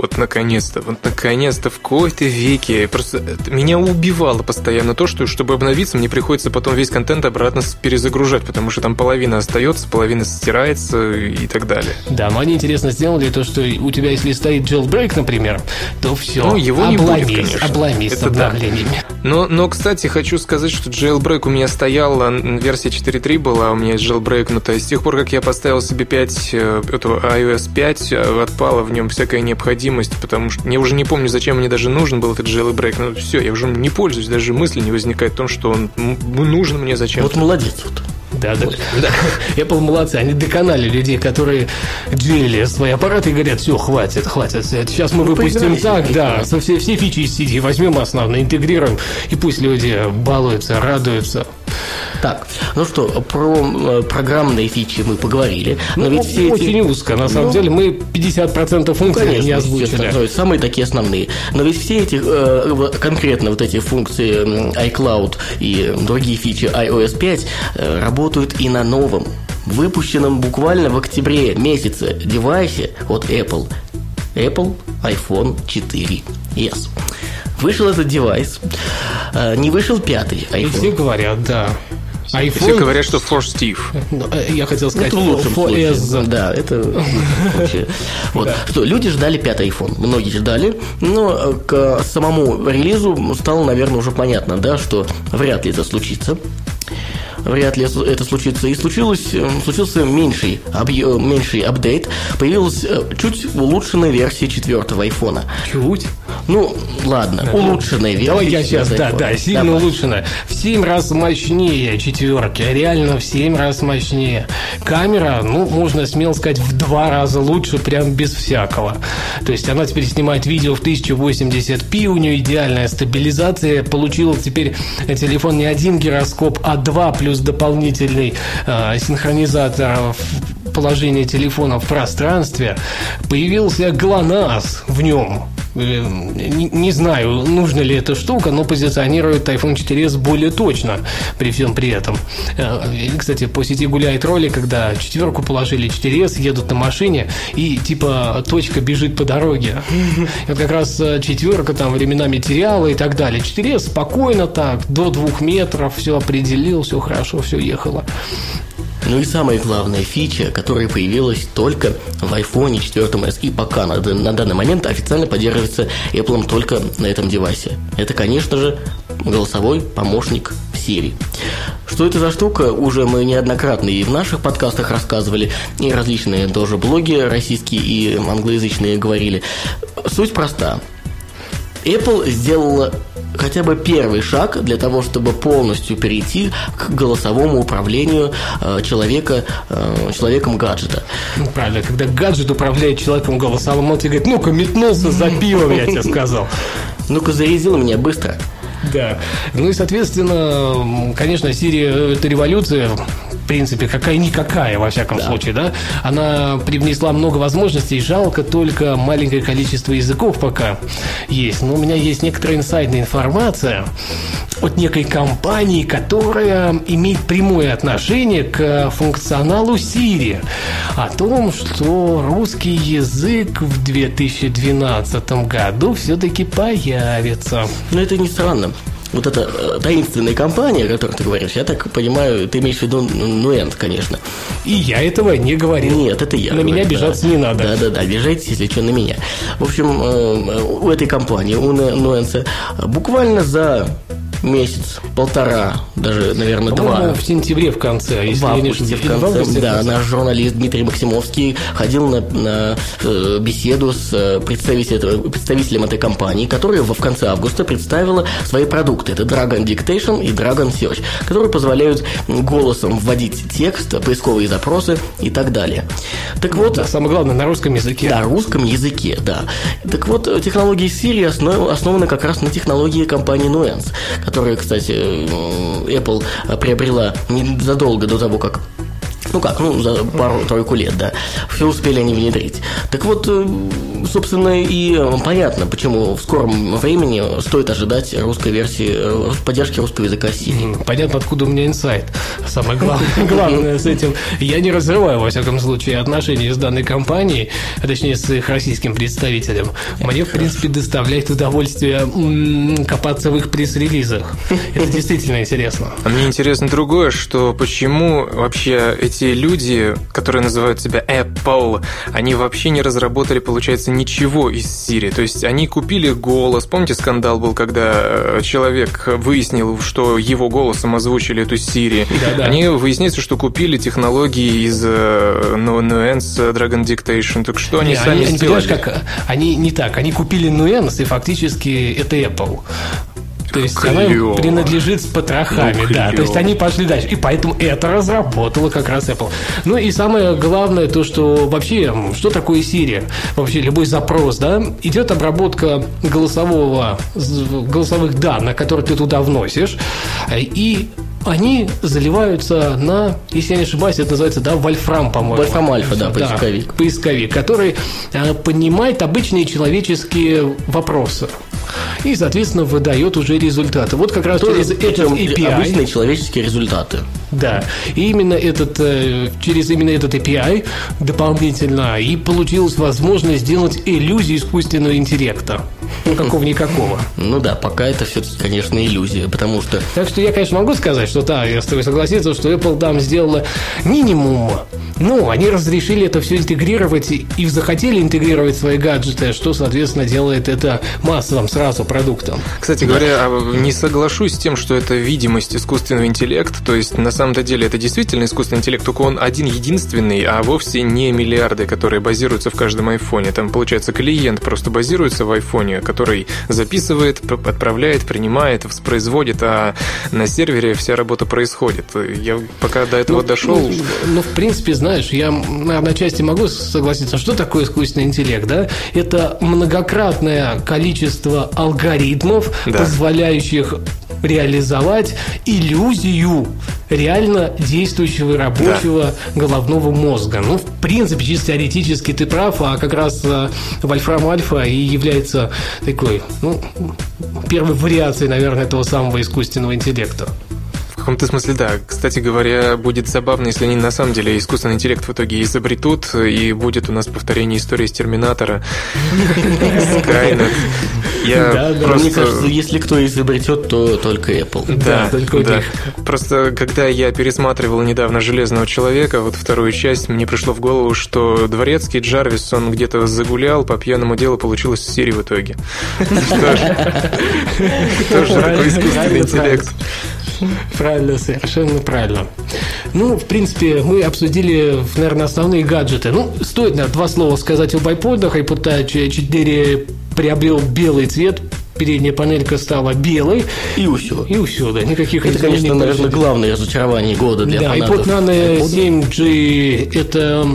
C: Вот наконец-то, вот наконец-то в кои-то веке. Просто меня убивало постоянно то, что чтобы обновиться, мне приходится потом весь контент обратно перезагружать, потому что там половина остается, половина стирается и так далее.
A: Да, но они интересно сделали то, что у тебя, если стоит jailbreak, например, то все.
C: Ну, его не обломись, будет, конечно.
A: Обломись Это с обновлениями.
C: Да. Но, но, кстати, хочу сказать, что jailbreak у меня стоял, версия 4.3 была у меня jailbreakнута. И с тех пор, как я поставил себе 5, э, эту iOS 5, э, отпала в нем всякая необходимость необходимость, потому что я уже не помню, зачем мне даже нужен был этот jailbreak. Ну, все, я уже не пользуюсь, даже мысли не возникает о том, что он нужен мне зачем.
B: Вот молодец вот.
A: Да, да. да. Apple молодцы, они доконали людей, которые джили свои аппараты и говорят, все, хватит, хватит. Сейчас мы ну, выпустим так, да, со все, все фичи из сети возьмем основно, интегрируем, и пусть люди балуются, радуются.
B: Так, ну что, про э, программные фичи мы поговорили.
A: Но ну, ведь все очень эти... узко, на самом ну, деле мы 50% функций конечно, не озвучили.
B: Самые такие основные. Но ведь все эти, э, конкретно вот эти функции iCloud и другие фичи iOS 5 э, работают и на новом, выпущенном буквально в октябре месяце девайсе от Apple. Apple iPhone 4 S. Вышел этот девайс, не вышел пятый iPhone.
A: все говорят, да.
C: iPhone... Все говорят, что for Steve.
A: Ну, э, я хотел сказать,
B: это в лучшем for случае. S. Да, это вообще. Вот. Да. Что, люди ждали пятый iPhone. Многие ждали, но э, к самому релизу стало, наверное, уже понятно, да, что вряд ли это случится вряд ли это случится. И случилось, э, случился меньший, объем, меньший апдейт. Появилась чуть улучшенная версия четвертого айфона.
A: Чуть?
B: Ну, ладно, да. улучшенная версия.
A: Давай я сейчас, да, да, сильно Давай. улучшенная. В 7 раз мощнее четверки, реально в 7 раз мощнее. Камера, ну, можно смело сказать, в два раза лучше, прям без всякого. То есть она теперь снимает видео в 1080p, у нее идеальная стабилизация. Получила теперь телефон не один гироскоп, а два плюс дополнительный э, синхронизатор положения телефона в пространстве. Появился ГЛОНАСС в нем. Не, не знаю, нужна ли эта штука, но позиционирует iPhone 4s более точно при всем при этом. Э, кстати, по сети гуляет ролик, когда четверку положили 4s, едут на машине, и типа точка бежит по дороге. Вот как раз э, четверка там временами теряла и так далее. 4s спокойно так, до двух метров, все определил, все хорошо, все ехало.
B: Ну и самая главная фича, которая появилась только в iPhone 4s и пока на, на данный момент официально поддерживается Apple только на этом девайсе. Это, конечно же, голосовой помощник Siri. Что это за штука, уже мы неоднократно и в наших подкастах рассказывали, и различные тоже блоги российские и англоязычные говорили. Суть проста. Apple сделала хотя бы первый шаг для того, чтобы полностью перейти к голосовому управлению э, человека, э, человеком гаджета.
A: Ну, правильно, когда гаджет управляет человеком голосовым, он тебе говорит, ну-ка, метнулся за пивом, я тебе сказал.
B: Ну-ка, зарезил меня быстро.
A: Да. Ну и, соответственно, конечно, Siri – это революция принципе, какая-никакая, во всяком да. случае, да, она привнесла много возможностей, жалко только маленькое количество языков пока есть. Но у меня есть некоторая инсайдная информация от некой компании, которая имеет прямое отношение к функционалу Siri, о том, что русский язык в 2012 году все-таки появится.
B: Но это не странно вот эта э, таинственная компания, о которой ты говоришь, я так понимаю, ты имеешь в виду Нуэнт, конечно.
A: И я этого не говорил.
B: Нет, это я.
A: На
B: говорю,
A: меня обижаться
B: да.
A: не надо.
B: Да-да-да, обижайтесь, если что, на меня. В общем, э, у этой компании, у Нуэнса, буквально за месяц, полтора, даже, наверное, два.
A: в сентябре в конце,
B: если в августе, в конце, в августе, да, наш журналист Дмитрий Максимовский ходил на, на э, беседу с э, представителем, представителем этой компании, которая в конце августа представила свои продукты. Это Dragon Dictation и Dragon Search, которые позволяют голосом вводить текст, поисковые запросы и так далее.
A: Так вот... Да, самое главное, на русском языке.
B: Да, русском языке, да. Так вот, технологии Siri основаны как раз на технологии компании Nuance, которая, кстати, Apple приобрела незадолго до того, как ну как, ну, за пару-тройку лет, да. Все успели они внедрить. Так вот, э, собственно, и понятно, почему в скором времени стоит ожидать русской версии, э, поддержки русского языка Siri.
A: Понятно, откуда у меня инсайт. Самое главное, главное с этим. Я не разрываю, во всяком случае, отношения с данной компанией, а точнее, с их российским представителем. Мне, в принципе, доставляет удовольствие копаться в их пресс-релизах. Это действительно интересно.
C: А мне интересно другое, что почему вообще эти люди, которые называют себя Apple, они вообще не разработали, получается, ничего из Siri. То есть они купили голос. Помните, скандал был, когда э, человек выяснил, что его голосом озвучили эту Siri.
A: Да-да.
C: Они выясняется, что купили технологии из э, ну, Nuance Dragon Dictation. Так что они
A: Не,
C: сами
A: они,
C: сделали?
A: как, они не так. Они купили Nuance, и фактически это Apple. То есть она им
C: Клёво.
A: принадлежит с потрохами,
C: Ну,
A: да. То есть они пошли дальше. И поэтому это разработала как раз Apple. Ну и самое главное то, что вообще, что такое Siri? Вообще любой запрос, да, идет обработка голосового, голосовых данных, которые ты туда вносишь, и они заливаются на, если я не ошибаюсь, это называется, да, Вольфрам, по-моему.
B: Вольфрам Альфа, да, поисковик.
A: поисковик, который э, понимает обычные человеческие вопросы. И, соответственно, выдает уже результаты. Вот как раз через этот API.
B: обычные человеческие результаты.
A: Да. И именно этот, э, через именно этот API дополнительно и получилась возможность сделать иллюзию искусственного интеллекта. Ну, какого-никакого.
B: Ну да, пока это все-таки, конечно, иллюзия, потому что
A: Так что я, конечно, могу сказать, что да, я с тобой согласиться, что Apple там сделала минимум. Ну, они разрешили это все интегрировать и и захотели интегрировать свои гаджеты, что, соответственно, делает это массовым сразу продуктом.
C: Кстати говоря, а не соглашусь с тем, что это видимость искусственного интеллекта. То есть, на самом-то деле, это действительно искусственный интеллект, только он один единственный, а вовсе не миллиарды, которые базируются в каждом айфоне. Там, получается, клиент просто базируется в айфоне, который записывает, отправляет, принимает, воспроизводит, а на сервере вся работа происходит. Я пока до этого дошел...
A: Ну, ну, в принципе, знаешь, я на, на части могу согласиться, что такое искусственный интеллект, да? Это многократное количество алгоритмов,
C: Да.
A: позволяющих реализовать иллюзию реально действующего и рабочего головного мозга. Ну, в принципе, чисто теоретически ты прав, а как раз э, Вольфрам Альфа и является такой, ну, первой вариацией, наверное, этого самого искусственного интеллекта.
C: В каком-то смысле, да. Кстати говоря, будет забавно, если они на самом деле искусственный интеллект в итоге изобретут, и будет у нас повторение истории с Терминатора. Скайнет. Я
A: Да, да.
C: просто...
B: мне кажется, если кто изобретет, то только Apple.
C: Да,
A: Да, только у
C: да.
A: них.
C: Просто когда я пересматривал недавно «Железного человека», вот вторую часть, мне пришло в голову, что дворецкий Джарвис, он где-то загулял, по пьяному делу получилось Сири в итоге. Что ж, тоже такой искусственный интеллект.
A: Правильно, совершенно правильно. Ну, в принципе, мы обсудили, наверное, основные гаджеты. Ну, стоит, наверное, два слова сказать об iPod. iPod 4 приобрел белый цвет, передняя панелька стала белой,
B: И все.
A: и все, да, никаких
B: Это, конечно, наверное,
A: больше.
B: главное разочарование года для
A: Да,
B: фанатов.
A: iPod Nano
B: iPod.
A: 7G – это,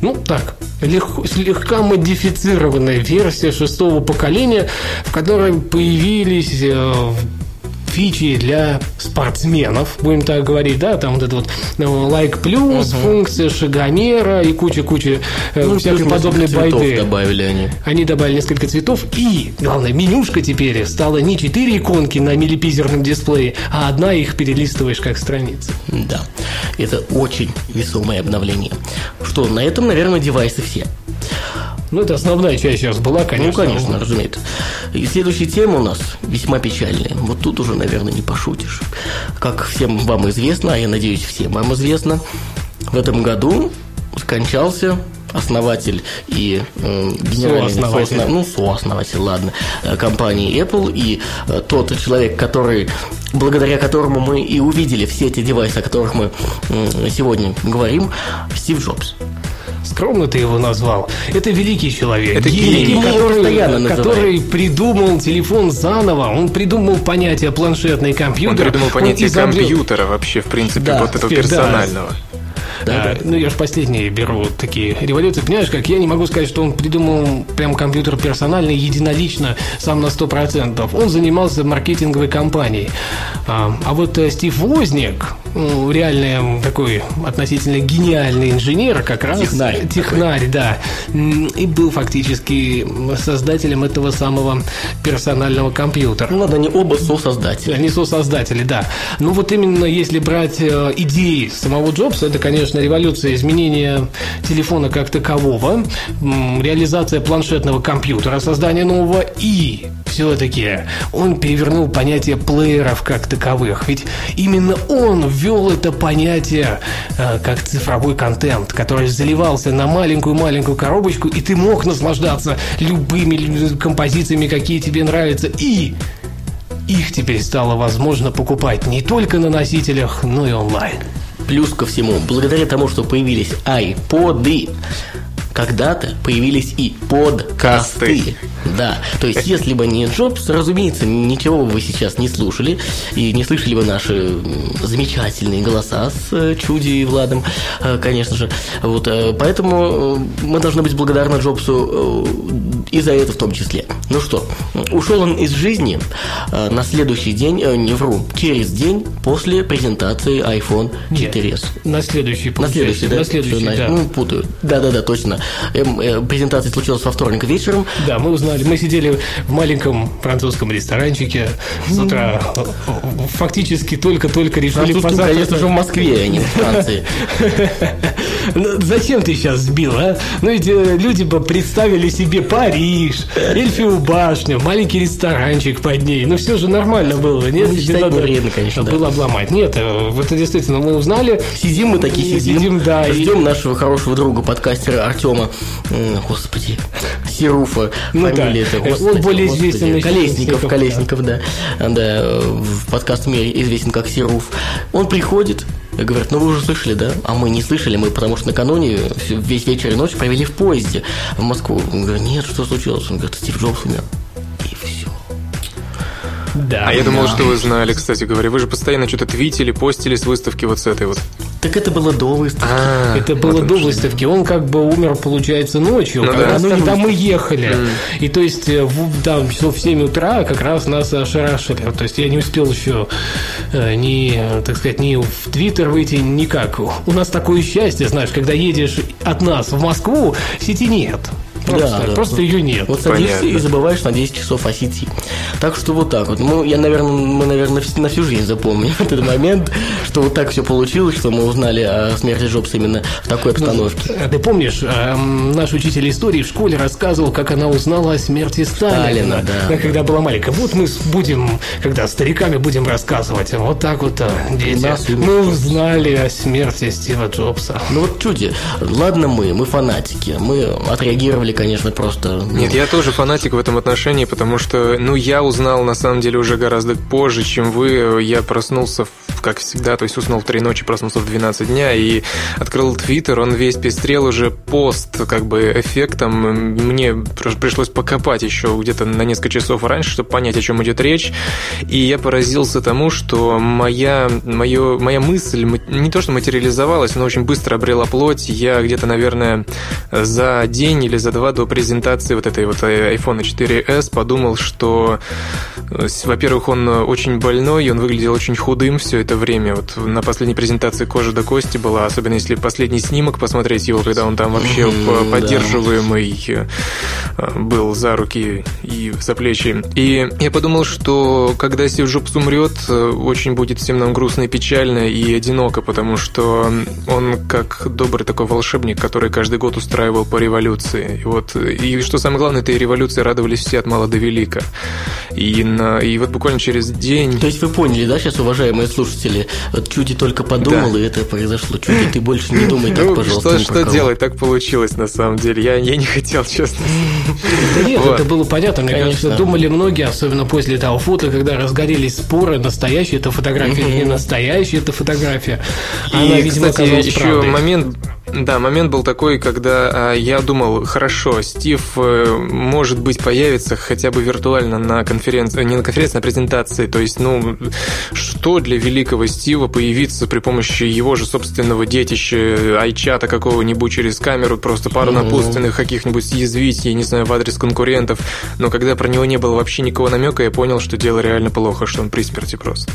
A: ну, так, легко- слегка модифицированная версия шестого поколения, в которой появились э, фичи для спортсменов, будем так говорить, да, там вот это вот ну, лайк плюс, функция шагомера и куча-куча э,
B: Ну,
A: всякой подобной байды.
B: добавили они.
A: Они добавили несколько цветов, и, главное, менюшка теперь стала не четыре иконки на миллипизерном дисплее, а одна их перелистываешь как страница.
B: Да, это очень весомое обновление. Что, на этом, наверное, девайсы все.
A: Ну, это основная часть сейчас была, конечно.
B: Ну, конечно, разумеется. И следующая тема у нас весьма печальная. Вот тут уже, наверное, не пошутишь. Как всем вам известно, а я надеюсь, всем вам известно, в этом году скончался основатель и э, генеральный
A: Сооснователь.
B: сооснов- ну, сооснователь, ладно, э, компании Apple и э, тот человек, который, благодаря которому мы и увидели все эти девайсы, о которых мы м, сегодня говорим, Стив Джобс.
A: Скромно ты его назвал. Это великий человек.
C: Это
A: гений,
C: гений.
A: Который, который придумал телефон заново. Он придумал понятие планшетный
C: Он
A: компьютер.
C: придумал понятие
A: изобрел-
C: компьютера вообще, в принципе,
B: Да,
C: вот этого
A: да.
C: Персонального.
A: А, ну, я же последние беру такие революции. Понимаешь, как я не могу сказать, что он придумал прям компьютер персональный, единолично, сам на 100%. Он занимался маркетинговой кампанией. А, а вот э, Стив Возник, ну, реальный такой относительно гениальный инженер, как раз
B: Технарь.
A: технарь, да, и был фактически создателем этого самого персонального компьютера.
B: Ну ладно, они оба сосоздатели.
A: Они создатели, да. Ну вот именно если брать э, идеи самого Джобса, это, конечно, революция изменения телефона как такового, реализация планшетного компьютера, создание нового и все-таки он перевернул понятие плееров как таковых. Ведь именно он ввел это понятие э, как цифровой контент, который заливался на маленькую-маленькую коробочку, и ты мог наслаждаться любыми лю- композициями, какие тебе нравятся, и их теперь стало возможно покупать не только на носителях, но и онлайн.
B: Плюс ко всему, благодаря тому, что появились айподы, когда-то появились и подкасты. Да, то есть, если бы не Джобс, разумеется, ничего бы вы сейчас не слушали и не слышали бы наши замечательные голоса с э, Чуди и Владом, э, конечно же. Вот, э, поэтому мы должны быть благодарны Джобсу и за это в том числе. Ну что, ушел он из жизни на следующий день, не вру, через день после презентации iPhone 4s.
A: На следующий,
B: На следующий, да?
A: На следующий, да.
B: Ну, путаю. Да-да-да, точно. Эм, э, презентация случилась во вторник вечером.
A: Да, мы узнали. Мы сидели в маленьком французском ресторанчике с утра. Фактически только-только решили
B: Французским, конечно же, в Москве, а не в Франции.
A: Ну, Зачем ты сейчас сбил, а? Ну ведь э, люди бы представили себе Париж, Эльфию башню, маленький ресторанчик под ней. Ну все же нормально было, нет?
B: Ну, считать
A: надо
B: вредно, конечно, да.
A: Было обломать. Нет, э, это действительно мы узнали.
B: Сидим мы такие
A: И
B: сидим,
A: сидим, да, и-
B: ждем нашего хорошего друга, подкастера Артема, м, господи, Сируфа,
A: Ну
B: фамилия
A: да,
B: это, господи,
A: он более
B: господи,
A: известен
B: Колесников,
A: Колесников,
B: Колесников, да, да, в подкаст мире известен как Сируф. Он приходит, и говорит, ну вы уже слышали, да? А мы не слышали, мы потому что накануне весь вечер и ночь провели в поезде в Москву. Он говорит, нет, что случилось? Он говорит, Стив Джобс умер.
A: Да.
C: А я думал,
B: Да.
C: что вы знали, кстати говоря. Вы же постоянно что-то твитили, постили с выставки вот с этой вот.
B: Так это было до выставки.
C: А,
A: Это было
C: вот
A: до выставки. Он как бы умер, получается, ночью.
C: Ну
A: когда
C: да.
A: ну, когда мы ехали. И то есть э, в, там, часов в 7 утра как раз нас ошарашили. То есть я не успел еще э, ни, так сказать, ни в Твиттер выйти, никак. У нас такое счастье, знаешь, когда едешь от нас в Москву, сети нет. Просто,
B: Да, да.
A: просто ее нет.
B: Вот садишься
C: Понятно.
B: и забываешь на 10 часов о сети. Так что вот так вот. Ну, я, наверное, мы, наверное, на всю жизнь запомним этот момент, что вот так все получилось, что мы узнали о смерти Джобса именно в такой обстановке.
A: А Ты помнишь, эм, наш учитель истории в школе рассказывал, как она узнала о смерти Сталина,
B: Сталина, да.
A: когда была маленькая. Вот мы будем, когда стариками будем рассказывать, вот так вот, э, дети, мы узнали о смерти Стива Джобса.
B: Ну вот чуди, ладно мы, мы фанатики, мы отреагировали, конечно, просто... ну,
C: Нет, я тоже фанатик в этом отношении, потому что, ну, я узнал, на самом деле, уже гораздо позже, чем вы. Я проснулся, как всегда, то есть уснул в 3 ночи, проснулся в 12 дня и открыл Твиттер, он весь пестрел уже пост, как бы, эффектом. Мне пр- пришлось покопать еще где-то на несколько часов раньше, чтобы понять, о чем идет речь. И я поразился тому, что моя, моё, моя мысль не то что материализовалась, но очень быстро обрела плоть. Я где-то, наверное, за день или за два до презентации вот этой вот э, iPhone 4s подумал, что, э, во-первых, он э, очень больной, и он выглядел очень худым все это время. Вот на последней презентации кожа до кости была, особенно если последний снимок посмотреть его, когда он там вообще
B: да.
C: поддерживаемый э, был за руки и за плечи. И я подумал, что когда Стив Джобс умрет, очень будет всем нам грустно и печально и одиноко, потому что он как добрый такой волшебник, который каждый год устраивал по революции. И вот, и что самое главное, этой революции радовались все от мала до велика. И, на, и вот буквально через день...
B: То есть вы поняли, да, сейчас, уважаемые слушатели, вот Чуди только подумал,
C: Да.
B: и это произошло. Чуди, ты больше не думай так,
C: Ну,
B: пожалуйста,
C: что, что делать, так получилось на самом деле. Я, я не хотел, честно.
A: Да нет,
C: Вот.
A: это было понятно. Мне
B: Конечно.
A: кажется, думали многие, особенно после того фото, когда разгорелись споры, настоящая это фотография или не настоящая это фотография. Она,
C: И,
A: видимо,
C: кстати, еще
A: правдой.
C: момент, да, момент был такой, когда а, я думал, хорошо, Стив, э, может быть, появится хотя бы виртуально на конференции, не на конференции, а на презентации. То есть, ну, что для великого Стива появиться при помощи его же собственного детища, айчата какого-нибудь через камеру, просто пару напутственных каких-нибудь съязвить, я не знаю, в адрес конкурентов. Но когда про него не было вообще никакого намека, я понял, что дело реально плохо, что он при смерти просто.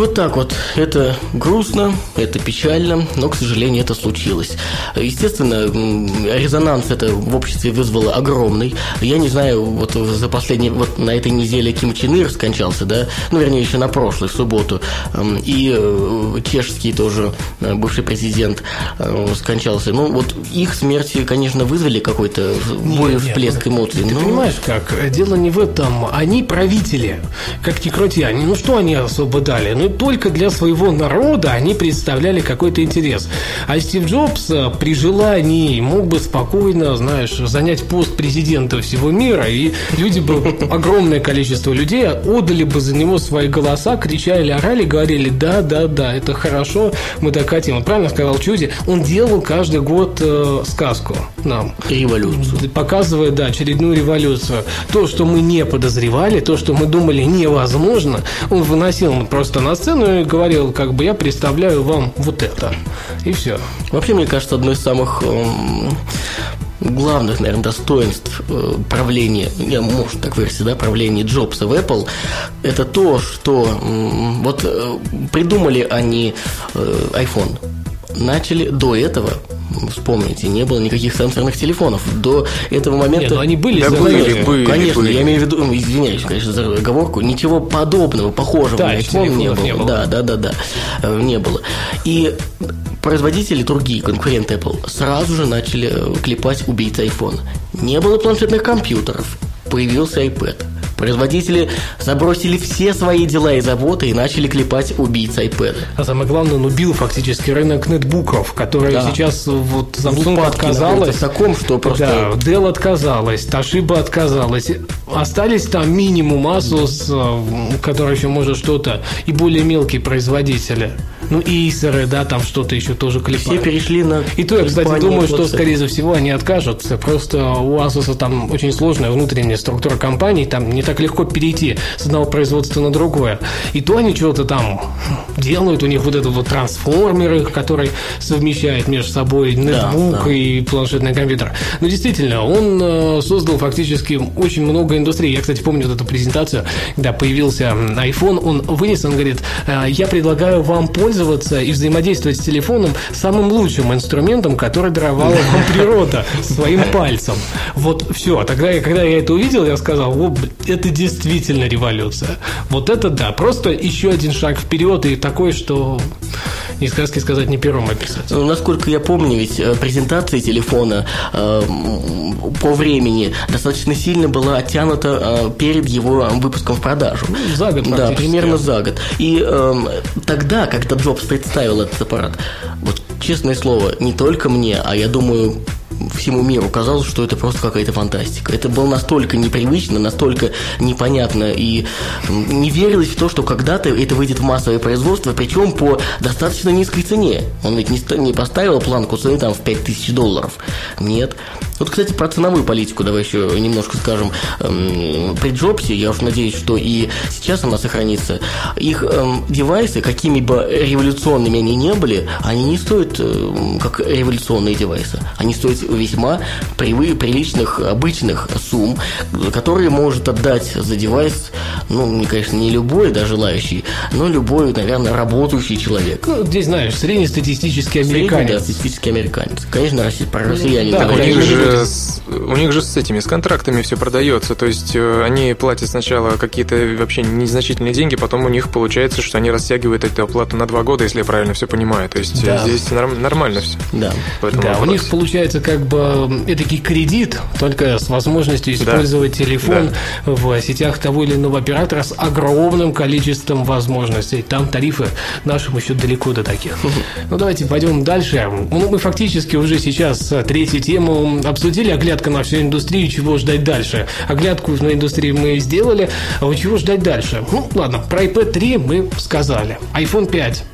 B: Вот так вот. Это грустно, это печально, но, к сожалению, это случилось. Естественно, резонанс это в обществе вызвало огромный. Я не знаю, вот за последние, вот на этой неделе Ким Чен Ир скончался, да, ну, вернее, еще на прошлой субботу, и э, чешский тоже э, бывший президент э, скончался. Ну, вот их смерти, конечно, вызвали какой-то более всплеск эмоций.
A: Ты
B: но...
A: понимаешь, как? Дело не в этом. Они правители, как ни крути. Они, ну, что они особо дали? Ну, только для своего народа они представляли какой-то интерес. А Стив Джобс при желании мог бы спокойно, знаешь, занять пост президента всего мира, и люди бы, огромное количество людей отдали бы за него свои голоса, кричали, орали, говорили, да, да, да, это хорошо, мы так хотим. Он правильно сказал Чуди, он делал каждый год э, сказку нам.
B: Революцию.
A: Показывая, да, очередную революцию. То, что мы не подозревали, то, что мы думали невозможно, он выносил просто на сцену и говорил, как бы я представляю вам вот это. И все.
B: Вообще, мне кажется, одной из самых эм, главных, наверное, достоинств э, правления, я, может так выразиться, да, правления Джобса в Apple, это то, что вот э, придумали они э, iPhone, начали до этого вспомните, не было никаких сенсорных телефонов. До этого момента... Нет,
A: ну они были,
C: да были, были,
B: Конечно,
C: были.
B: я имею в виду, извиняюсь, конечно, за оговорку, ничего подобного, похожего да, на iPhone не было. не было. Да, да, да, да, не было. И производители, другие конкуренты Apple, сразу же начали клепать убийц iPhone. Не было планшетных компьютеров, появился iPad. Производители забросили все свои дела и заботы и начали клепать убийц iPad.
A: А самое главное, он убил фактически рынок нетбуков, который да. сейчас вот Samsung отказалась.
B: в таком, что просто...
A: Да, Dell отказалась, Toshiba отказалась. Остались там минимум Asus, э, который еще может что-то, и более мелкие производители. Ну, и Acer, да, там что-то еще тоже клепают.
B: Все перешли на...
A: И то я, кстати, думаю, что, скорее всего, они откажутся. Просто у Asus там очень сложная внутренняя структура компании, там не так легко перейти с одного производства на другое. И то они что-то там делают, у них вот этот вот трансформеры, который совмещает между собой ноутбук да, да. и планшетный компьютер. Но действительно, он э, создал фактически очень много индустрий. Я, кстати, помню вот эту презентацию, когда появился iPhone, он вынес, он говорит, «Э, я предлагаю вам пользоваться и взаимодействовать с телефоном самым лучшим инструментом, который даровала вам природа, своим пальцем. Вот все. Тогда, когда я это увидел, я сказал, о, это действительно революция. Вот это да, просто еще один шаг вперед и такой, что не сказки сказать, не пером описать.
B: Ну, насколько я помню, ведь э, презентация телефона э, по времени достаточно сильно была оттянута э, перед его выпуском в продажу.
A: Ну, за год
B: Да, примерно за год. И э, тогда, когда Джобс представил этот аппарат, вот честное слово, не только мне, а я думаю, всему миру казалось, что это просто какая-то фантастика. Это было настолько непривычно, настолько непонятно и не верилось в то, что когда-то это выйдет в массовое производство, причем по достаточно низкой цене. Он ведь не, не поставил планку цены там в 5000 долларов. Нет. Вот, кстати, про ценовую политику давай еще немножко скажем. Эм, при Джобсе, я уж надеюсь, что и сейчас она сохранится, их эм, девайсы, какими бы революционными они не были, они не стоят эм, как революционные девайсы. Они стоят весьма приличных, обычных сумм, которые может отдать за девайс, ну, конечно, не любой, да, желающий, но любой, наверное, работающий человек.
A: Ну, здесь, знаешь, среднестатистический американец. Средний, да,
B: статистический американец. Конечно, про россияне.
C: Да, них же с, у них же с этими, с контрактами все продается. То есть э, они платят сначала какие-то вообще незначительные деньги, потом у них получается, что они растягивают эту оплату на два года, если я правильно все понимаю. То есть да. здесь норм, нормально все.
A: Да. Да, у них получается как бы этакий кредит, только с возможностью использовать да. телефон да. в сетях того или иного оператора с огромным количеством возможностей. Там тарифы нашим еще далеко до таких. Ну давайте пойдем дальше. Ну, мы фактически уже сейчас э, третью тему обсуждаем обсудили, оглядка на всю индустрию, чего ждать дальше. Оглядку на индустрию мы сделали, а вот чего ждать дальше? Ну, ладно, про iPad 3 мы сказали. iPhone 5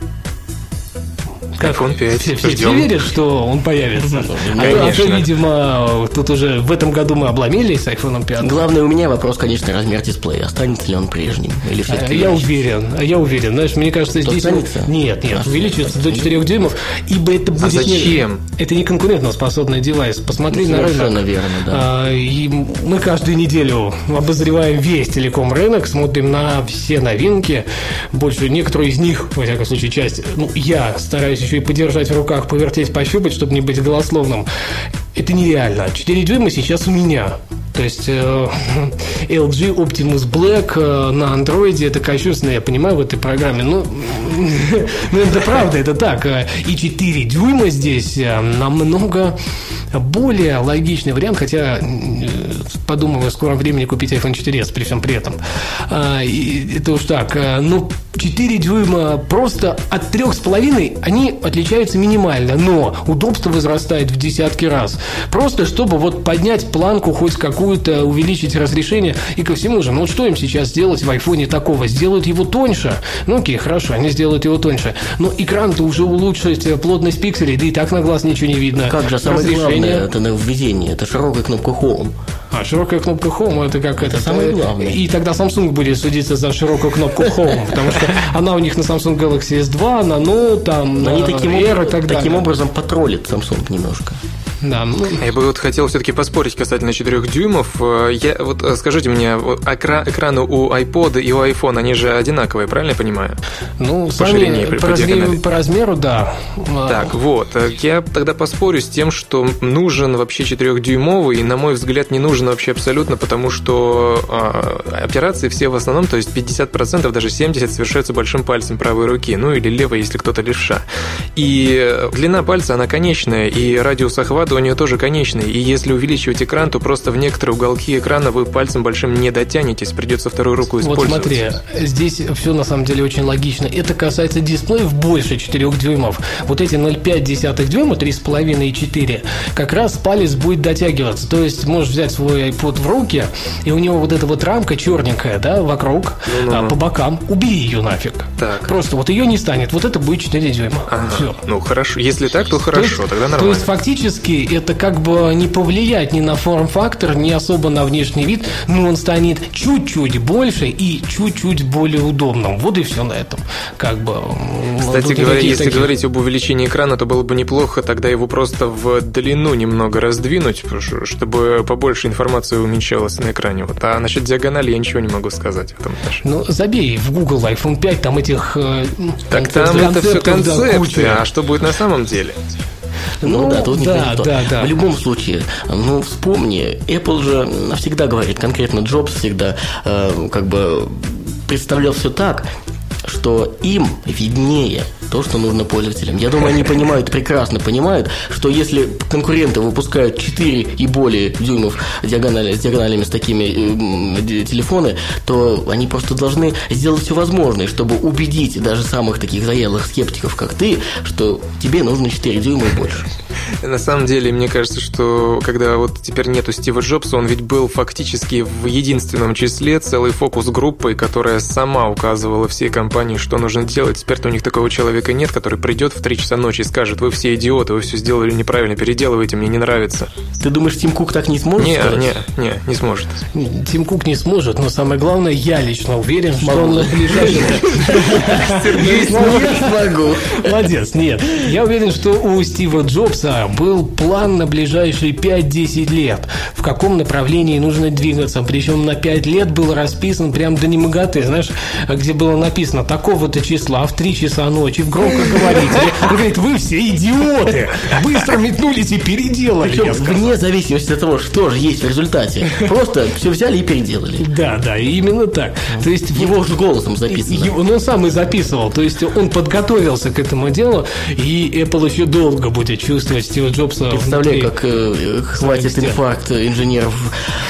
A: Как?
C: iPhone 5.
A: Все, все- все верят, что он появится. А то- а то,
C: Конечно.
A: видимо, тут уже в этом году мы обломились с iPhone 5.
B: Главный у меня вопрос, конечно, размер дисплея. Останется ли он прежним? Или
A: А,
B: все-таки
A: Я уверен, а я уверен. Знаешь, мне кажется,
B: Что,
A: здесь...
B: останется?
A: Нет, нет,
B: А,
A: увеличится до 4 дюймов, ибо это будет... не-
C: зачем?
A: это не конкурентоспособный девайс. Посмотри на
B: Совершенно
A: рынок.
B: верно, да.
A: А, И мы каждую неделю обозреваем весь телеком рынок, смотрим на все новинки. Больше некоторые из них, во всяком случае, часть, ну, я стараюсь еще и подержать в руках, повертеть, пощупать, чтобы не быть голословным. Это нереально. 4 дюйма сейчас у меня. То есть э, LG Optimus Black э, на андроиде это кощунственно, я понимаю, в этой программе. Ну, ну, это правда, это так. Э, И 4 дюйма здесь э, намного более логичный вариант, хотя подумываю в скором времени купить iPhone 4s при всем при этом. А, Это уж так. э, Ну, 4 дюйма просто от 3,5 они отличаются минимально, но удобство возрастает в десятки раз. Просто чтобы вот поднять планку хоть какую-то, увеличить разрешение и ко всему же. Ну вот что им сейчас сделать в айфоне такого? Сделают его тоньше. Ну окей, хорошо, они сделают его тоньше. Но экран-то уже улучшить э, плотность пикселей, да и так на глаз ничего не видно.
B: Как же самое
A: Разрешение.
B: Главное, это на введение, это широкая кнопка Home.
A: А, широкая кнопка Home это как это?
B: самое
A: э,
B: главное.
A: И тогда Samsung будет судиться за широкую кнопку Home, потому что она у них на Samsung Galaxy S2, на Note, там,
B: Но они
A: на
B: таким,
A: Air и так
B: таким
A: далее.
B: образом потроллит Samsung немножко.
A: Да, ну,
C: Я бы вот хотел все-таки поспорить касательно 4 дюймов. Э, Я, вот э, скажите мне, экра- экраны у iPod и у iPhone, они же одинаковые, правильно я понимаю?
A: ну
C: По ширине по-
A: по, размеру, по размеру, да.
C: Так, вот. э, Я тогда поспорю с тем, что нужен вообще 4-дюймовый, и, на мой взгляд, не нужен вообще абсолютно, потому что э, операции все в основном, то есть 50%, даже 70% совершаются большим пальцем правой руки, ну или левой, если кто-то левша. И длина пальца, она конечная, и радиус охвата у нее тоже конечный. И если увеличивать экран, то просто в некоторые уголки экрана вы пальцем большим не дотянетесь, придется вторую руку
A: Вот
C: использовать.
A: смотри, здесь все на самом деле очень логично. Это касается дисплеев больше 4 дюймов. Вот эти 0,5 дюйма, 3,5 и 4, как раз палец будет дотягиваться. То есть можешь взять свой iPod в руки, и у него вот эта вот рамка черненькая, да, вокруг, а, по бокам, убери ее нафиг.
C: Так.
A: Просто вот ее не станет, вот это будет 4 дюйма.
C: Ага.
A: Все.
C: Ну хорошо, если так, то
A: То
C: хорошо,
A: есть-
C: тогда
A: То
C: нормально.
A: есть фактически это как бы не повлияет ни на форм-фактор, ни особо на внешний вид, но он станет чуть-чуть больше и чуть-чуть более удобным. Вот и все на этом. Как бы.
C: Кстати говоря, если
A: таких-
C: говорить об увеличении экрана, то было бы неплохо тогда его просто в длину немного раздвинуть, чтобы побольше информации умещалось на экране. Вот. А насчет диагонали я ничего не могу сказать в этом отношении.
A: Ну, забей в Google iPhone 5, там этих... э,
C: Так там это все
A: да,
C: концепты,
A: куча.
C: а что будет на самом деле?
B: Ну,
A: Ну,
B: да, тут
A: да,
B: понятно.
A: да, да.
B: В любом случае, ну вспомни, Apple же всегда говорит, конкретно Джобс всегда э, как бы представлял все так, что им виднее то, что нужно пользователям. Я думаю, они понимают, прекрасно понимают, что если конкуренты выпускают 4 и более дюймов диагонали, с диагоналями с такими э, телефоны, то они просто должны сделать все возможное, чтобы убедить даже самых таких заядлых скептиков, как ты, что тебе нужно 4 дюйма и больше.
C: На самом деле, мне кажется, что когда вот теперь нету Стива Джобса, он ведь был фактически в единственном числе целой фокус-группой, которая сама указывала всей компании, что нужно делать. Теперь-то у них такого человека нет, который придет в 3 часа ночи и скажет, вы все идиоты, вы все сделали неправильно, переделывайте, мне не нравится.
B: Ты думаешь, Тим Кук так не сможет
C: Не,
B: сказать?
C: не, не, не сможет.
A: Тим Кук не сможет, но самое главное, я лично уверен, что он
B: смогу.
A: Молодец, нет. Я уверен, что у Стива Джобса был план на ближайшие 5-10 лет, в каком направлении нужно двигаться. Причем на 5 лет был расписан прям до немоготы, знаешь, где было написано такого-то числа в 3 часа ночи в громкоговорителе. Он говорит, вы все идиоты! Быстро метнулись и переделали.
B: Причем вне зависимости от того, что же есть в результате. Просто все взяли и переделали.
A: Да, да, именно так. То есть
B: Его же голосом записано.
A: Его- ну, он сам и записывал, то есть он подготовился к этому делу, и Apple еще долго будет чувствовать Стива Джобса.
B: Представляю, как э, хватит инфаркт инженеров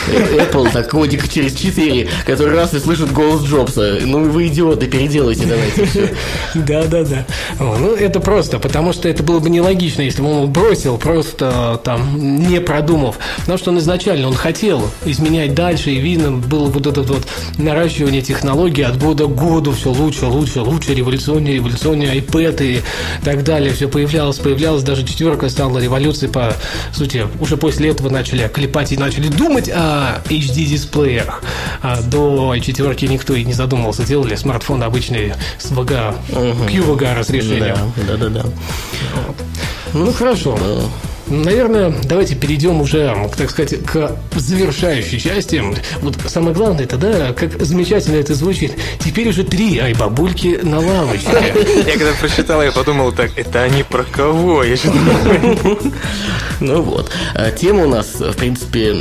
B: э, Apple, так годик через 4, который раз и слышит голос Джобса. Ну вы идиоты, переделайте давайте все.
A: Да, да, да. Ну, это просто просто, потому что это было бы нелогично, если бы он бросил, просто там, не продумав. Потому что он изначально, он хотел изменять дальше, и видно было вот это вот наращивание технологий от года к году, все лучше, лучше, лучше, революционнее, революционнее, iPad и так далее, все появлялось, появлялось, даже четверка стала революцией, по сути, уже после этого начали клепать и начали думать о HD-дисплеях. А до четверки никто и не задумывался, делали смартфон обычный с VGA, угу. QVGA разрешением.
B: Да, да, да. Да.
A: Ну, хорошо. Да. Наверное, давайте перейдем уже, так сказать, к завершающей части. Вот самое главное, это, да, как замечательно это звучит. Теперь уже три ай-бабульки на лавочке.
C: Я когда прочитал, я подумал, так, это они про кого? Я
B: Ну вот. А тема у нас, в принципе,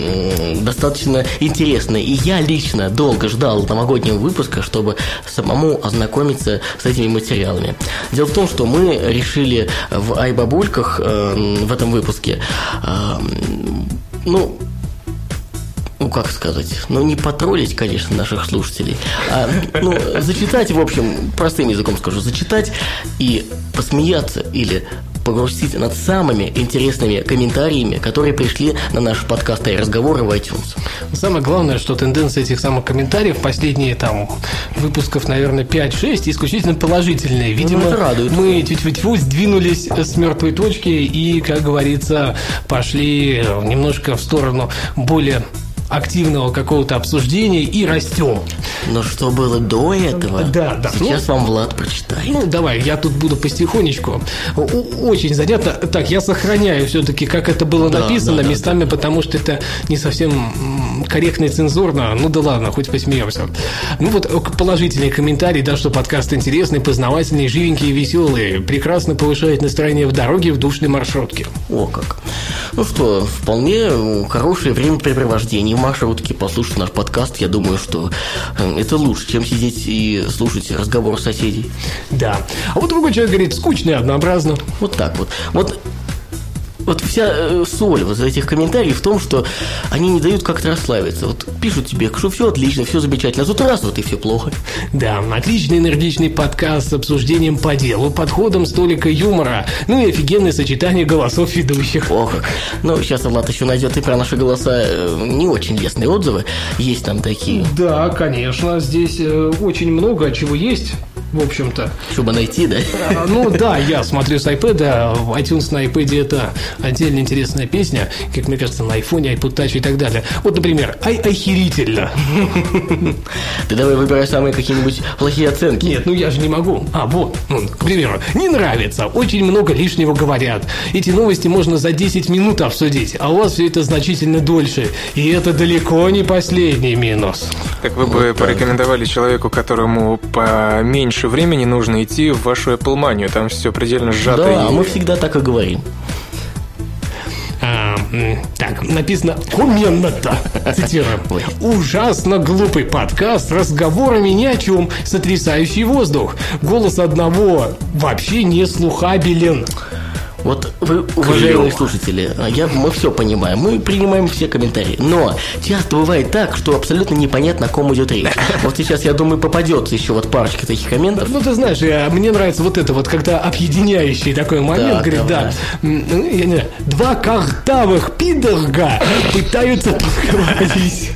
B: достаточно интересная. И я лично долго ждал новогоднего выпуска, чтобы самому ознакомиться с этими материалами. Дело в том, что мы решили в айбабульках э, в этом выпуске выпуске. Ну, ну, как сказать, ну, не потроллить, конечно, наших слушателей, а, ну, зачитать, в общем, простым языком скажу, зачитать и посмеяться или погрустить над самыми интересными комментариями, которые пришли на наши подкасты и разговоры в iTunes.
A: Самое главное, что тенденция этих самых комментариев последние там выпусков, наверное, 5-6 исключительно положительные. Видимо, ну, радует. мы тьфу-тьфу сдвинулись с мертвой точки и, как говорится, пошли немножко в сторону более активного какого-то обсуждения и растем.
B: Но что было до этого, да, да. сейчас ну, вам Влад прочитает.
A: Ну, давай, я тут буду потихонечку. Очень занятно. Так, я сохраняю все-таки, как это было да, написано да, местами, да, да. потому что это не совсем корректно и цензурно. Ну да ладно, хоть посмеемся. Ну вот положительный комментарий, да, что подкаст интересный, познавательный, живенький и веселый. Прекрасно повышает настроение в дороге в душной маршрутке.
B: О как. Ну что, вполне хорошее времяпрепровождение в маршрутке, послушать наш подкаст. Я думаю, что э, это лучше, чем сидеть и слушать разговор соседей.
A: Да. А вот другой человек говорит, скучно и однообразно.
B: Вот так вот. Вот вот вся э, соль вот этих комментариев в том, что они не дают как-то расслабиться. Вот пишут тебе, что все отлично, все замечательно, а тут раз вот и все плохо.
A: Да, отличный энергичный подкаст с обсуждением по делу, подходом столика юмора, ну и офигенное сочетание голосов ведущих.
B: Ох, ну сейчас Влад еще найдет и про наши голоса э, не очень лестные отзывы, есть там такие.
A: Да, конечно, здесь э, очень много чего есть в общем-то.
B: Чтобы найти, да?
A: А, ну да, я смотрю с iPad, в iTunes на iPad это отдельно интересная песня, как мне кажется, на айфоне, iPod Touch и так далее. Вот, например, ай охерительно.
B: Ты давай выбирай самые какие-нибудь плохие оценки.
A: Нет, ну я же не могу. А, вот, ну, к примеру, не нравится, очень много лишнего говорят. Эти новости можно за 10 минут обсудить, а у вас все это значительно дольше. И это далеко не последний минус.
C: Как вы бы порекомендовали человеку, которому поменьше времени нужно идти в вашу Apple Mania, там все предельно сжато.
B: Да, и... мы всегда так и говорим.
A: А, так, написано комменно-то, цитирую. Ужасно глупый подкаст с разговорами ни о чем, сотрясающий воздух. Голос одного вообще не слухабелен.
B: Вот вы, уважаемые Клево. слушатели, а я, мы все понимаем, мы принимаем все комментарии, но часто бывает так, что абсолютно непонятно, о ком идет речь. Вот сейчас, я думаю, попадется еще вот парочка таких комментов.
A: Ну, ты знаешь, я, мне нравится вот это вот, когда объединяющий такой момент, да, говорит, да, ну, я не знаю, два картавых пидорга пытаются поговорить.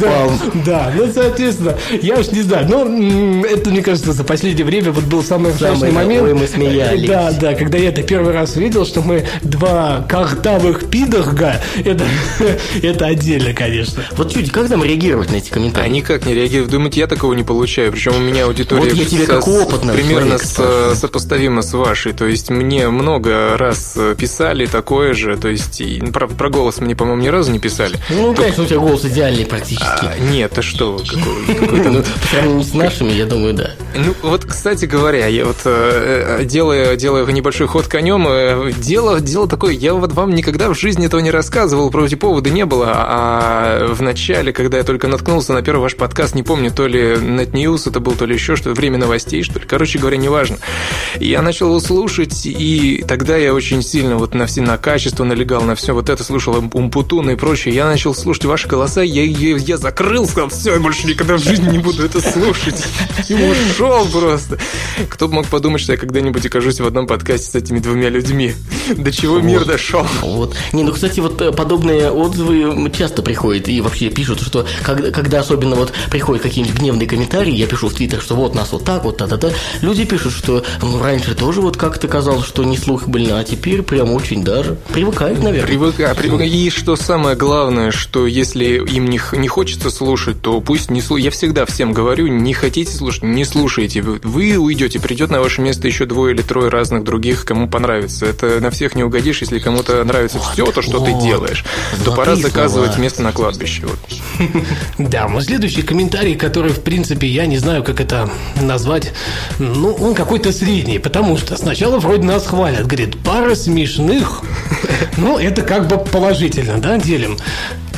A: Да, да, ну, соответственно, я уж не знаю, но это, мне кажется, за последнее время вот был самый страшный момент.
B: мы смеялись.
A: Да, да, когда я это первый раз увидел, что мы два картавых пидорга, это, это отдельно, конечно.
B: Вот чуть, как нам реагировать на эти комментарии?
C: А никак не реагируют. Думаете, я такого не получаю? Причем у меня аудитория
B: вот я тебе со, как опытного
C: примерно с, сопоставима с вашей. То есть мне много раз писали такое же. То есть про, про голос мне, по-моему, ни разу не писали.
B: Ну, Только... конечно, у тебя голос идеальный практически. А,
C: нет, а что? Какой,
B: ну, сравнению с нашими, я думаю, да.
C: Ну, вот, кстати говоря, я вот э, делаю, делаю небольшой ход конем. Э, дело, дело такое, я вот вам никогда в жизни этого не рассказывал, про эти поводы не было, а в начале, когда я только наткнулся на первый ваш подкаст, не помню, то ли Net News это был, то ли еще что-то, время новостей, что ли. Короче говоря, неважно. Я начал его слушать, и тогда я очень сильно вот на, все, на качество налегал, на все вот это, слушал Умпутуна и прочее. Я начал слушать ваши голоса, я я, я закрыл, сказал, все, я больше никогда в жизни не буду это слушать. И ушел просто. Кто бы мог подумать, что я когда-нибудь окажусь в одном подкасте с этими двумя людьми. До чего мир дошел.
B: Вот. Не, ну, кстати, вот э, подобные отзывы часто приходят и вообще пишут, что когда, когда особенно вот приходят какие-нибудь гневные комментарии, я пишу в Твиттер, что вот нас вот так, вот та-та-та, люди пишут, что ну, раньше тоже вот как-то казалось, что не слух больно, а теперь прям очень даже привыкают, наверное.
C: Привыка, привыка. И что самое главное, что если им не, не хочется слушать, то пусть не слушают. Я всегда всем говорю, не хотите слушать, не слушайте. Вы, уйдете, придет на ваше место еще двое или трое разных других, кому понравится. Это на всех не угодишь, если кому-то нравится вот, все то, что вот. ты делаешь, то пора заказывать слова. место на кладбище. Вот.
A: Да, мой следующий комментарий, который, в принципе, я не знаю, как это назвать, ну, он какой-то средний, потому что сначала вроде нас хвалят, говорит, пара смешных, ну, это как бы положительно, да, делим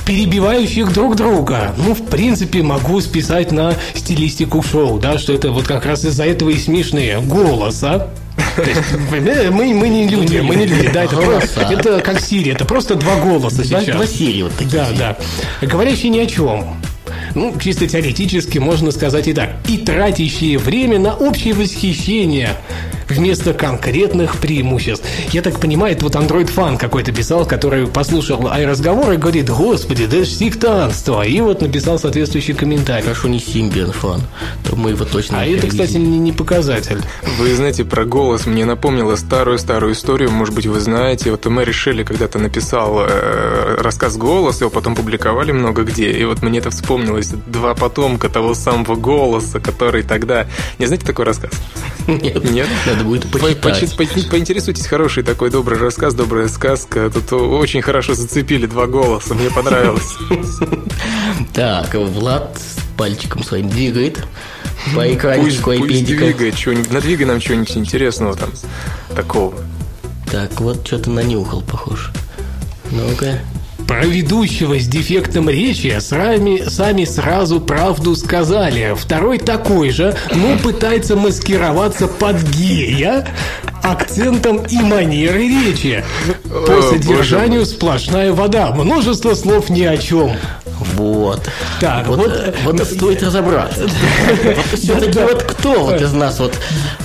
A: перебивающих друг друга. Ну, в принципе, могу списать на стилистику шоу, да, что это вот как раз из-за этого и смешные голоса. Мы, мы не люди, мы не люди, да, это, просто, это как Сири, это просто два голоса сейчас.
B: Два Сири вот такие.
A: Да, да. Говорящие ни о чем. Ну, чисто теоретически можно сказать и так. И тратящие время на общее восхищение вместо конкретных преимуществ. Я так понимаю, это вот Android Fan какой-то писал, который послушал разговор и говорит, господи, да это сектантство. И вот написал соответствующий комментарий.
B: Хорошо, не Symbian Fan, то мы его точно
A: А это, кстати, не, не показатель.
C: Вы знаете, про голос мне напомнило старую-старую историю, может быть, вы знаете. Вот Мэри Шелли когда-то написал э, рассказ «Голос», его потом публиковали много где. И вот мне это вспомнилось. Два потомка того самого голоса, который тогда... Не знаете такой рассказ?
B: Нет. Нет?
C: Надо будет почитать. По, по, поинтересуйтесь, хороший такой добрый рассказ, добрая сказка. Тут очень хорошо зацепили два голоса, мне понравилось.
B: Так, Влад пальчиком своим двигает по экранчику
C: пусть двигает что-нибудь, надвигай нам чего-нибудь интересного там, такого.
B: Так, вот что-то нанюхал, похож. Ну-ка.
A: Про ведущего с дефектом речи сами, сами сразу правду сказали. Второй такой же, но пытается маскироваться под гея акцентом и манерой речи. По содержанию сплошная вода. Множество слов ни о чем.
B: Вот. Так, вот, вот, э, вот стоит разобраться. Все-таки вот кто вот из нас вот...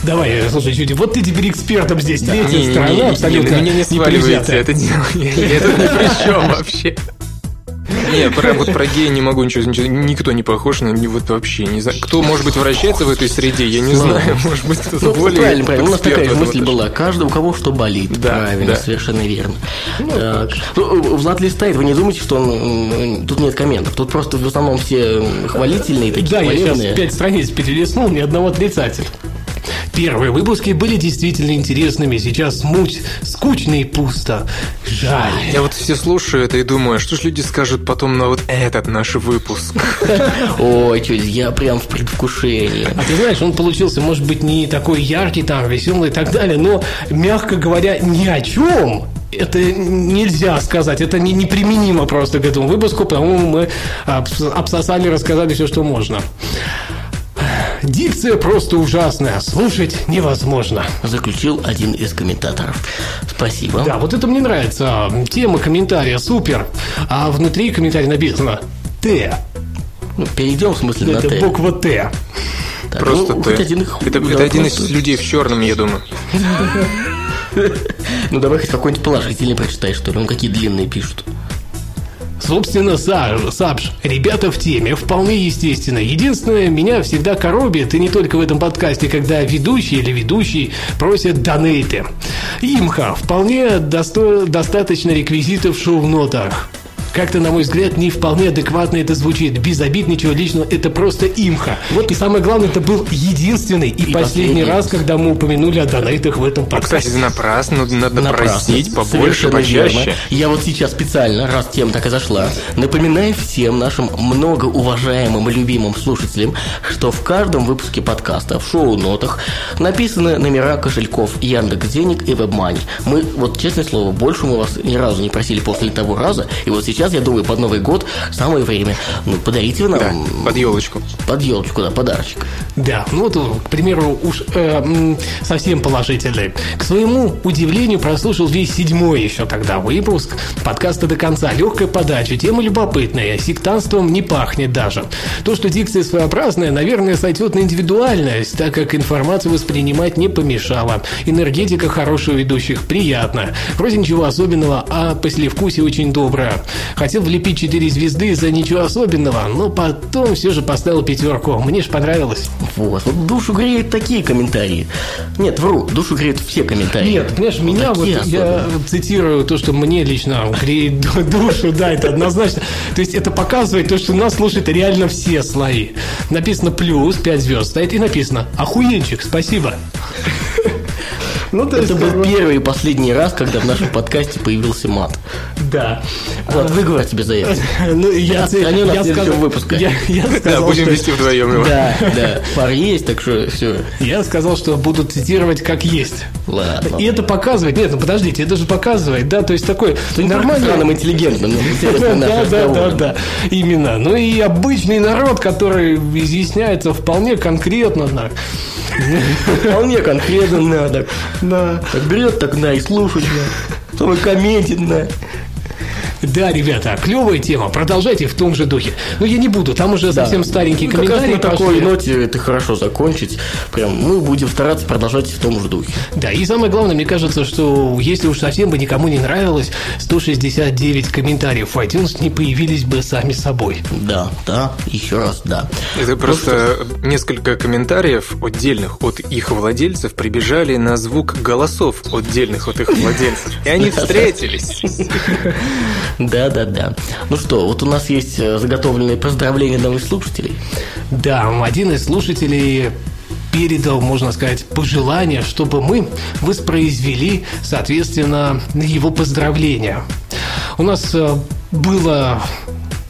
A: Давай, слушай, чуть вот ты теперь экспертом здесь, третья сторона абсолютно
C: не сваливайте это дело. Я тут ни при чем вообще. Не, прям вот про гея не могу ничего, ничего, никто не похож на него вот вообще. Не знаю, кто, может быть, вращается в этой среде, я не знаю. Может быть, кто-то
B: ну,
C: более
B: Правильно, правильно. У нас такая мысль была. Каждый, у кого что болит. Да, правильно, да. совершенно верно. Ну, так. Ну, Влад листает, вы не думаете, что он... Тут нет комментов. Тут просто в основном все хвалительные, такие
A: Да, я сейчас пять страниц перелистнул, ни одного отрицателя. Первые выпуски были действительно интересными, сейчас муть, скучно и пусто. Жаль.
C: Я вот все слушаю это и думаю, что ж люди скажут потом на вот этот наш выпуск.
B: Ой, чуть, я прям в предвкушении.
A: А ты знаешь, он получился, может быть, не такой яркий, там, веселый и так далее, но, мягко говоря, ни о чем это нельзя сказать, это не, неприменимо просто к этому выпуску, по-моему, мы обсосали, рассказали все, что можно. Дикция просто ужасная, слушать невозможно.
B: Заключил один из комментаторов. Спасибо.
A: Да, вот это мне нравится. Тема комментария супер. А внутри комментария написано Т.
B: Ну, перейдем в смысле
A: это
B: на Т.
A: буква Т.
C: Так, Просто ну, Т. Один, это, да, это один из людей в черном, я думаю.
B: Ну давай хоть какой-нибудь положительный прочитай, что ли. Ну какие длинные пишут.
A: Собственно, Сабж, ребята в теме, вполне естественно. Единственное, меня всегда коробит, и не только в этом подкасте, когда ведущий или ведущий просят донейты. Имха, вполне досто- достаточно реквизитов в шоу-нотах. Как-то, на мой взгляд, не вполне адекватно это звучит. Без обид, ничего личного, это просто имха. Вот и самое главное, это был единственный и, и последний, последний раз, когда мы упомянули о донейтах в этом подкасте.
C: Кстати, напрасно, надо напрасно. просить побольше, почаще. Верно.
B: Я вот сейчас специально, раз тема так и зашла, напоминаю всем нашим многоуважаемым и любимым слушателям, что в каждом выпуске подкаста в шоу-нотах написаны номера кошельков Яндекс Денег и WebMoney. Мы, вот честное слово, больше мы вас ни разу не просили после того раза, и вот сейчас сейчас, я думаю, под Новый год самое время. Ну, подарите нам...
C: Да, под елочку.
B: Под елочку, да, подарочек.
A: Да, ну вот, к примеру, уж э, совсем положительный. К своему удивлению прослушал весь седьмой еще тогда выпуск подкаста до конца. Легкая подача, тема любопытная, сектантством не пахнет даже. То, что дикция своеобразная, наверное, сойдет на индивидуальность, так как информацию воспринимать не помешало. Энергетика хорошая у ведущих, приятно. Вроде ничего особенного, а послевкусие очень доброе. Хотел влепить 4 звезды за ничего особенного, но потом все же поставил пятерку. Мне ж понравилось.
B: Вот. вот душу греют такие комментарии. Нет, вру, душу греют все комментарии.
A: Нет, понимаешь, меня вот,
B: Такие
A: я
B: особенно.
A: цитирую то, что мне лично греет ду- душу, да, это однозначно. То есть это показывает то, что нас слушают реально все слои. Написано плюс, 5 звезд стоит, и написано охуенчик, спасибо. Ну, то есть,
B: Это был
A: короче,
B: первый и последний раз, когда в нашем подкасте появился мат.
A: Да.
B: Вот, выговор тебе за это.
A: Ну, я,
B: отстранен от
A: я
B: следующего
A: сказал-
B: выпуска.
A: Я, я
C: Да, будем вести вдвоем его.
B: Да, да, пар есть, так что все.
A: Я сказал, что буду цитировать как есть.
B: Ладно.
A: И это показывает, нет, ну подождите, это же показывает, да, то есть такой нормальный...
B: Странным интеллигентным, но интересно наш
A: Да, да, да, да, именно. Ну и обычный народ, который изъясняется вполне конкретно. да.
B: Вполне конкретно надо.
A: Да.
B: Так берет, так на и слушать, на. Потом и комментит, на.
A: Да, ребята, клевая тема. Продолжайте в том же духе. Но я не буду, там уже совсем старенькие
B: Ну, как раз
A: комментарии
B: на такой ноте это хорошо закончить. Прям мы будем стараться продолжать в том же духе.
A: Да, и самое главное, мне кажется, что если уж совсем бы никому не нравилось, 169 комментариев в iTunes не появились бы сами собой.
B: Да, да, еще раз, да.
C: Это просто несколько комментариев отдельных от их владельцев прибежали на звук голосов отдельных от их владельцев. И они встретились.
B: Да, да, да. Ну что, вот у нас есть э, заготовленные поздравления новых слушателей.
A: Да, один из слушателей передал, можно сказать, пожелание, чтобы мы воспроизвели, соответственно, его поздравления. У нас э, было,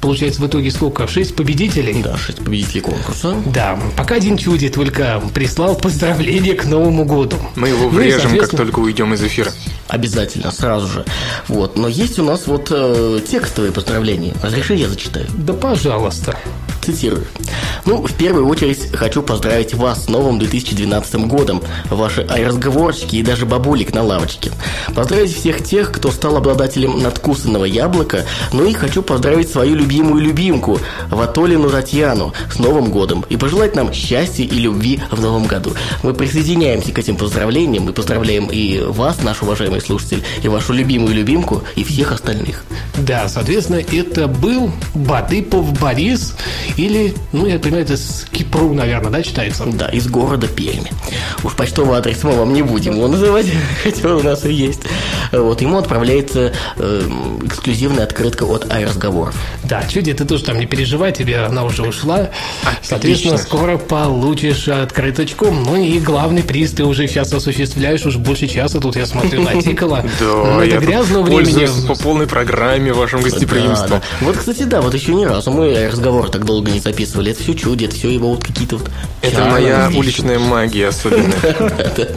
A: получается, в итоге сколько? Шесть победителей?
B: Да, шесть победителей конкурса.
A: Да, пока один чуди только прислал поздравления к Новому году.
C: Мы его
A: Ну
C: врежем, как
A: соответственно,
C: только уйдем из эфира.
B: Обязательно, сразу же. Вот. Но есть у нас вот э, текстовые поздравления. Разреши, я зачитаю.
A: Да, пожалуйста.
B: Цитирую. Ну, в первую очередь хочу поздравить вас с новым 2012 годом, ваши разговорчики и даже бабулик на лавочке. Поздравить всех тех, кто стал обладателем надкусанного яблока, ну и хочу поздравить свою любимую любимку, Ватолину Татьяну, с Новым годом и пожелать нам счастья и любви в Новом году. Мы присоединяемся к этим поздравлениям и поздравляем и вас, наш уважаемый слушатель, и вашу любимую любимку, и всех остальных.
A: Да, соответственно, это был Бадыпов Борис, или, ну, я понимаю, это с Кипру, наверное, да, читается?
B: Да, из города Перми. Уж почтовый адрес мы вам не будем его называть, хотя у нас и есть. Вот, ему отправляется э, эксклюзивная открытка от iRazговоров.
A: Да, чуди, ты тоже там не переживай, тебе она уже ушла. Соответственно, скоро получишь открыточку. Ну и главный приз ты уже сейчас осуществляешь, уже больше часа тут я смотрю натикало. Ну,
C: Да,
A: это
C: я
A: грязного времени.
C: пользуюсь по полной программе вашим гостеприимством.
B: Вот, кстати, да, вот еще ни разу мы разговор так долго не записывали. Это все чуди, это все его вот какие-то вот...
C: Это моя уличная магия особенная.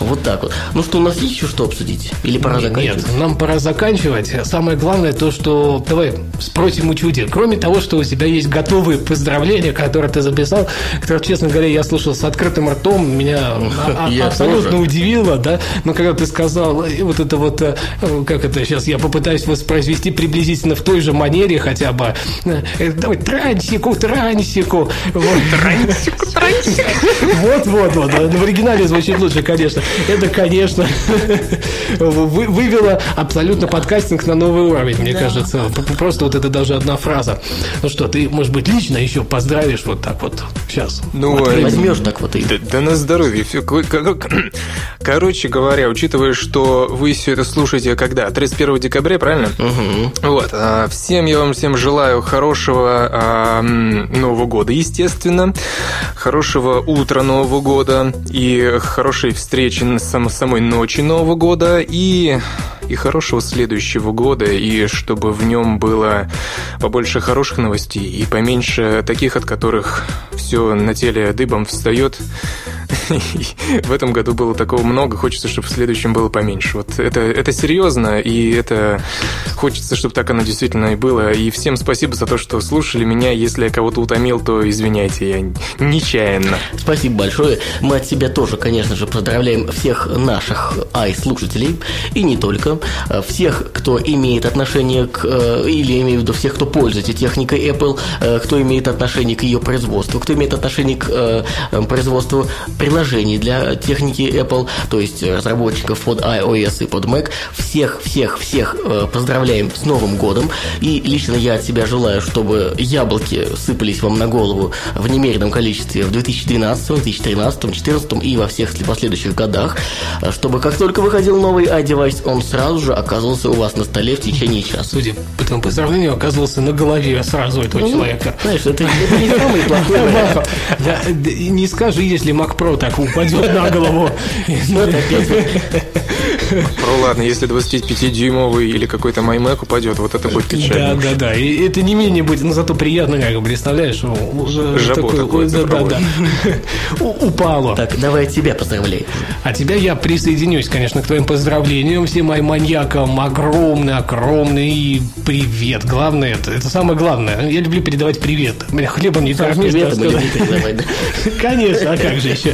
B: Вот так вот. Ну что, у нас есть еще что обсудить? Или пора
A: Нет,
B: заканчивать?
A: Нет, нам пора заканчивать. Самое главное то, что давай спросим у Чуди. Кроме того, что у тебя есть готовые поздравления, которые ты записал, которые, честно говоря, я слушал с открытым ртом, меня а- абсолютно
B: тоже.
A: удивило, да. Но когда ты сказал вот это вот, э, как это сейчас, я попытаюсь воспроизвести приблизительно в той же манере хотя бы. Э, Давай трансику, трансику. Трансику, трансику. Вот, вот, вот. В оригинале звучит лучше, конечно. Это, конечно, вы- вывело абсолютно подкастинг на новый уровень, мне кажется. Просто вот это даже одна фраза. Ну что, ты, может быть, лично еще поздравишь вот так вот сейчас?
C: Ну, э,
B: Возьмешь так вот и...
C: Да, да на здоровье. Ко- Короче говоря, учитывая, что вы все это слушаете когда? 31 декабря, правильно? Вот. а, Всем я вам всем желаю хорошего а, Нового года, естественно. Хорошего утра Нового года и хорошей встречи на сам- самой ночи Нового года и и хорошего следующего года, и чтобы в нем было побольше хороших новостей и поменьше таких, от которых все на теле дыбом встает в этом году было такого много, хочется, чтобы в следующем было поменьше. Вот это, это серьезно, и это хочется, чтобы так оно действительно и было. И всем спасибо за то, что слушали меня. Если я кого-то утомил, то извиняйте, я нечаянно.
B: Спасибо большое. Мы от себя тоже, конечно же, поздравляем всех наших ай-слушателей, и не только. Всех, кто имеет отношение к, э, или имею в виду всех, кто пользуется техникой Apple, э, кто имеет отношение к ее производству, кто имеет отношение к э, производству приложений для техники Apple, то есть разработчиков под iOS и под Mac. Всех, всех, всех поздравляем с Новым годом. И лично я от себя желаю, чтобы яблоки сыпались вам на голову в немеренном количестве в 2012, 2013, 2014 и во всех последующих годах, чтобы как только выходил новый iDevice, он сразу же оказывался у вас на столе в течение часа.
A: Судя по этому поздравлению, оказывался на голове сразу этого ну, человека.
B: Знаешь, это, это не самый плохой вариант.
A: Не скажи, если Mac Pro так упадет на голову.
C: Pro, ладно, если 25-дюймовый или какой-то MyMac упадет, вот это будет печально.
A: Да, да, да. И это не менее будет, но зато приятно, как представляешь?
C: Жабо такое,
A: да, да, да. Упало.
B: Так, давай тебя поздравляй.
A: А тебя я присоединюсь, конечно, к твоим поздравлениям. Всем моим маньякам огромный, огромный привет. Главное, это, это самое главное. Я люблю передавать привет. Меня хлебом не кормишь,
B: сказать.
A: Конечно, а как же еще?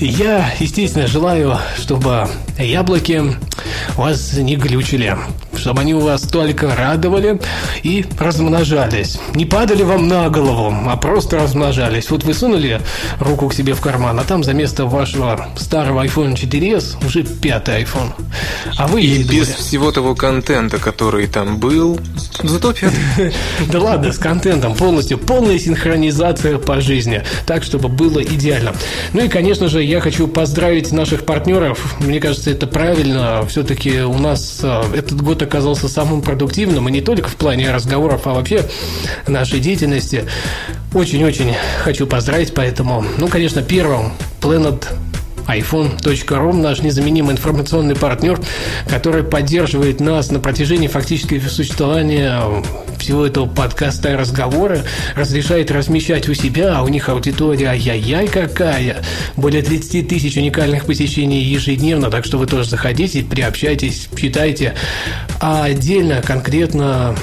A: Я, естественно, желаю, чтобы яблоки вас не глючили, чтобы они у вас только радовали и размножались. Не падали вам на голову, а просто размножались. Вот вы сунули руку к себе в карман, а там за место вашего старого iPhone 4s уже пятый iPhone. А вы
C: и без всего того контента, который там был, зато пятый.
A: Да ладно, с контентом полностью, полная синхронизация по жизни, так, чтобы было идеально. Ну и, конечно же, я хочу поздравить наших партнеров. Мне кажется, это правильно. Все-таки у нас э, этот год оказался самым продуктивным, и не только в плане разговоров, а вообще нашей деятельности. Очень-очень хочу поздравить, поэтому, ну, конечно, первым Planet iPhone.ru, наш незаменимый информационный партнер, который поддерживает нас на протяжении фактически существования всего этого подкаста и разговора, разрешает размещать у себя, а у них аудитория ай-яй-яй какая, более 30 тысяч уникальных посещений ежедневно, так что вы тоже заходите, приобщайтесь, читайте. А отдельно, конкретно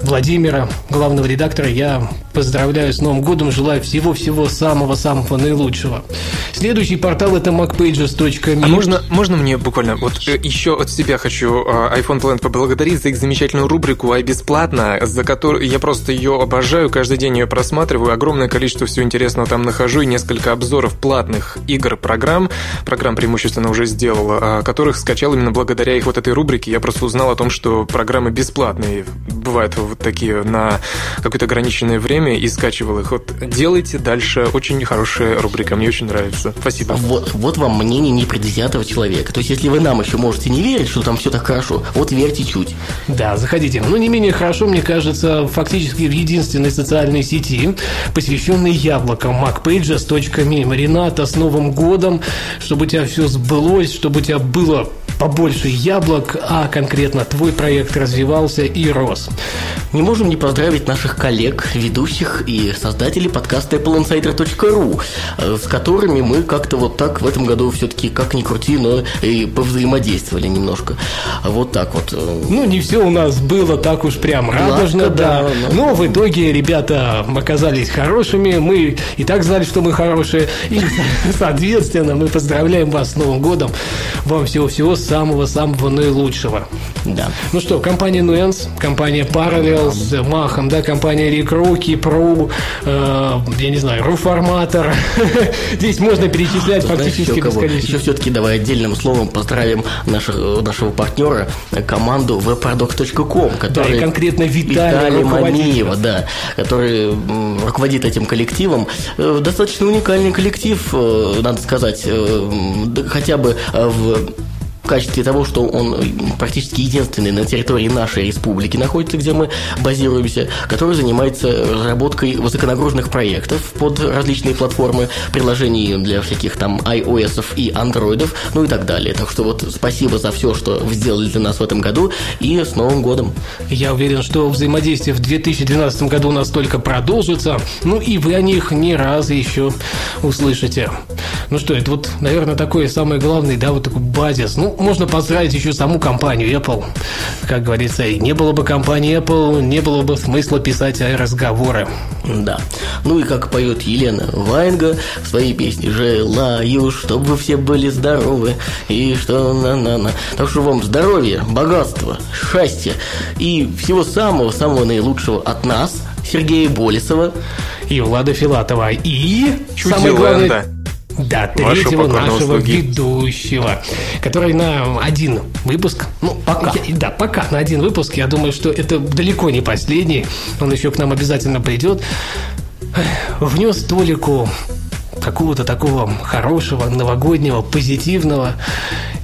A: Владимира, главного редактора, я поздравляю с Новым годом, желаю всего-всего самого-самого наилучшего. Следующий портал это macpages.me.
C: А можно, можно мне буквально, вот э, еще от себя хочу э, iPhone Planet поблагодарить за их замечательную рубрику «Ай бесплатно», за которую я просто ее обожаю, каждый день ее просматриваю, огромное количество всего интересного там нахожу, и несколько обзоров платных игр, программ, программ преимущественно уже сделал, а, которых скачал именно благодаря их вот этой рубрике. Я просто узнал о том, что программы бесплатные бывают вот такие на какое-то ограниченное время и скачивал их. Вот делайте дальше. Очень хорошая рубрика, мне очень нравится. Спасибо.
B: Вот, вот вам мнение непредвзятого человека. То есть, если вы нам еще можете не верить, что там все так хорошо, вот верьте чуть.
A: Да, заходите. Ну, не менее хорошо, мне кажется, фактически в единственной социальной сети, посвященной яблокам, macpages.me. Рената, с Новым годом, чтобы у тебя все сбылось, чтобы у тебя было побольше яблок, а конкретно твой проект развивался и рос.
B: Не можем не поздравить наших коллег, ведущих и создателей подкаста appleinsider.ru, э, с которыми мы как-то вот так в этом году все-таки, как ни крути, но и повзаимодействовали немножко. Вот так вот. Э.
A: Ну, не все у нас было так уж прям радужно, Гладко, да. да. Но в итоге ребята оказались хорошими, мы и так знали, что мы хорошие, и, соответственно, мы поздравляем вас с Новым годом. Вам всего-всего самого-самого наилучшего.
B: Да.
A: Ну что, компания Nuance, компания Parallels, Махом, да, компания Recruki, Pro, э, я не знаю, Руформатор. Здесь можно перечислять фактически бесконечно.
B: Еще все-таки давай отдельным словом поздравим нашего, нашего партнера, команду webproduct.com, который...
A: Да, и конкретно Виталия
B: Мамиева, да, который руководит этим коллективом. Э, достаточно уникальный коллектив, э, надо сказать, э, хотя бы в качестве того, что он практически единственный на территории нашей республики находится, где мы базируемся, который занимается разработкой высоконагруженных проектов под различные платформы, приложений для всяких там iOS и андроидов, ну и так далее. Так что вот спасибо за все, что вы сделали для нас в этом году, и с Новым годом!
A: Я уверен, что взаимодействие в 2012 году у нас только продолжится, ну и вы о них не раз еще услышите. Ну что, это вот, наверное, такой самый главный, да, вот такой базис. Ну, можно поздравить еще саму компанию Apple. Как говорится, не было бы компании Apple, не было бы смысла писать разговоры.
B: Да. Ну и как поет Елена Ваенга в своей песне «Желаю, чтобы вы все были здоровы» и что на-на-на. Так что вам здоровья, богатства, счастья и всего самого-самого наилучшего от нас, Сергея Болесова
A: и Влада Филатова. И
C: Чуть
A: самое главное...
C: да. Вашего
A: третьего нашего
C: слуги.
A: ведущего, который на один выпуск, ну, пока, да, пока на один выпуск, я думаю, что это далеко не последний, он еще к нам обязательно придет, внес Толику какого-то такого хорошего, новогоднего, позитивного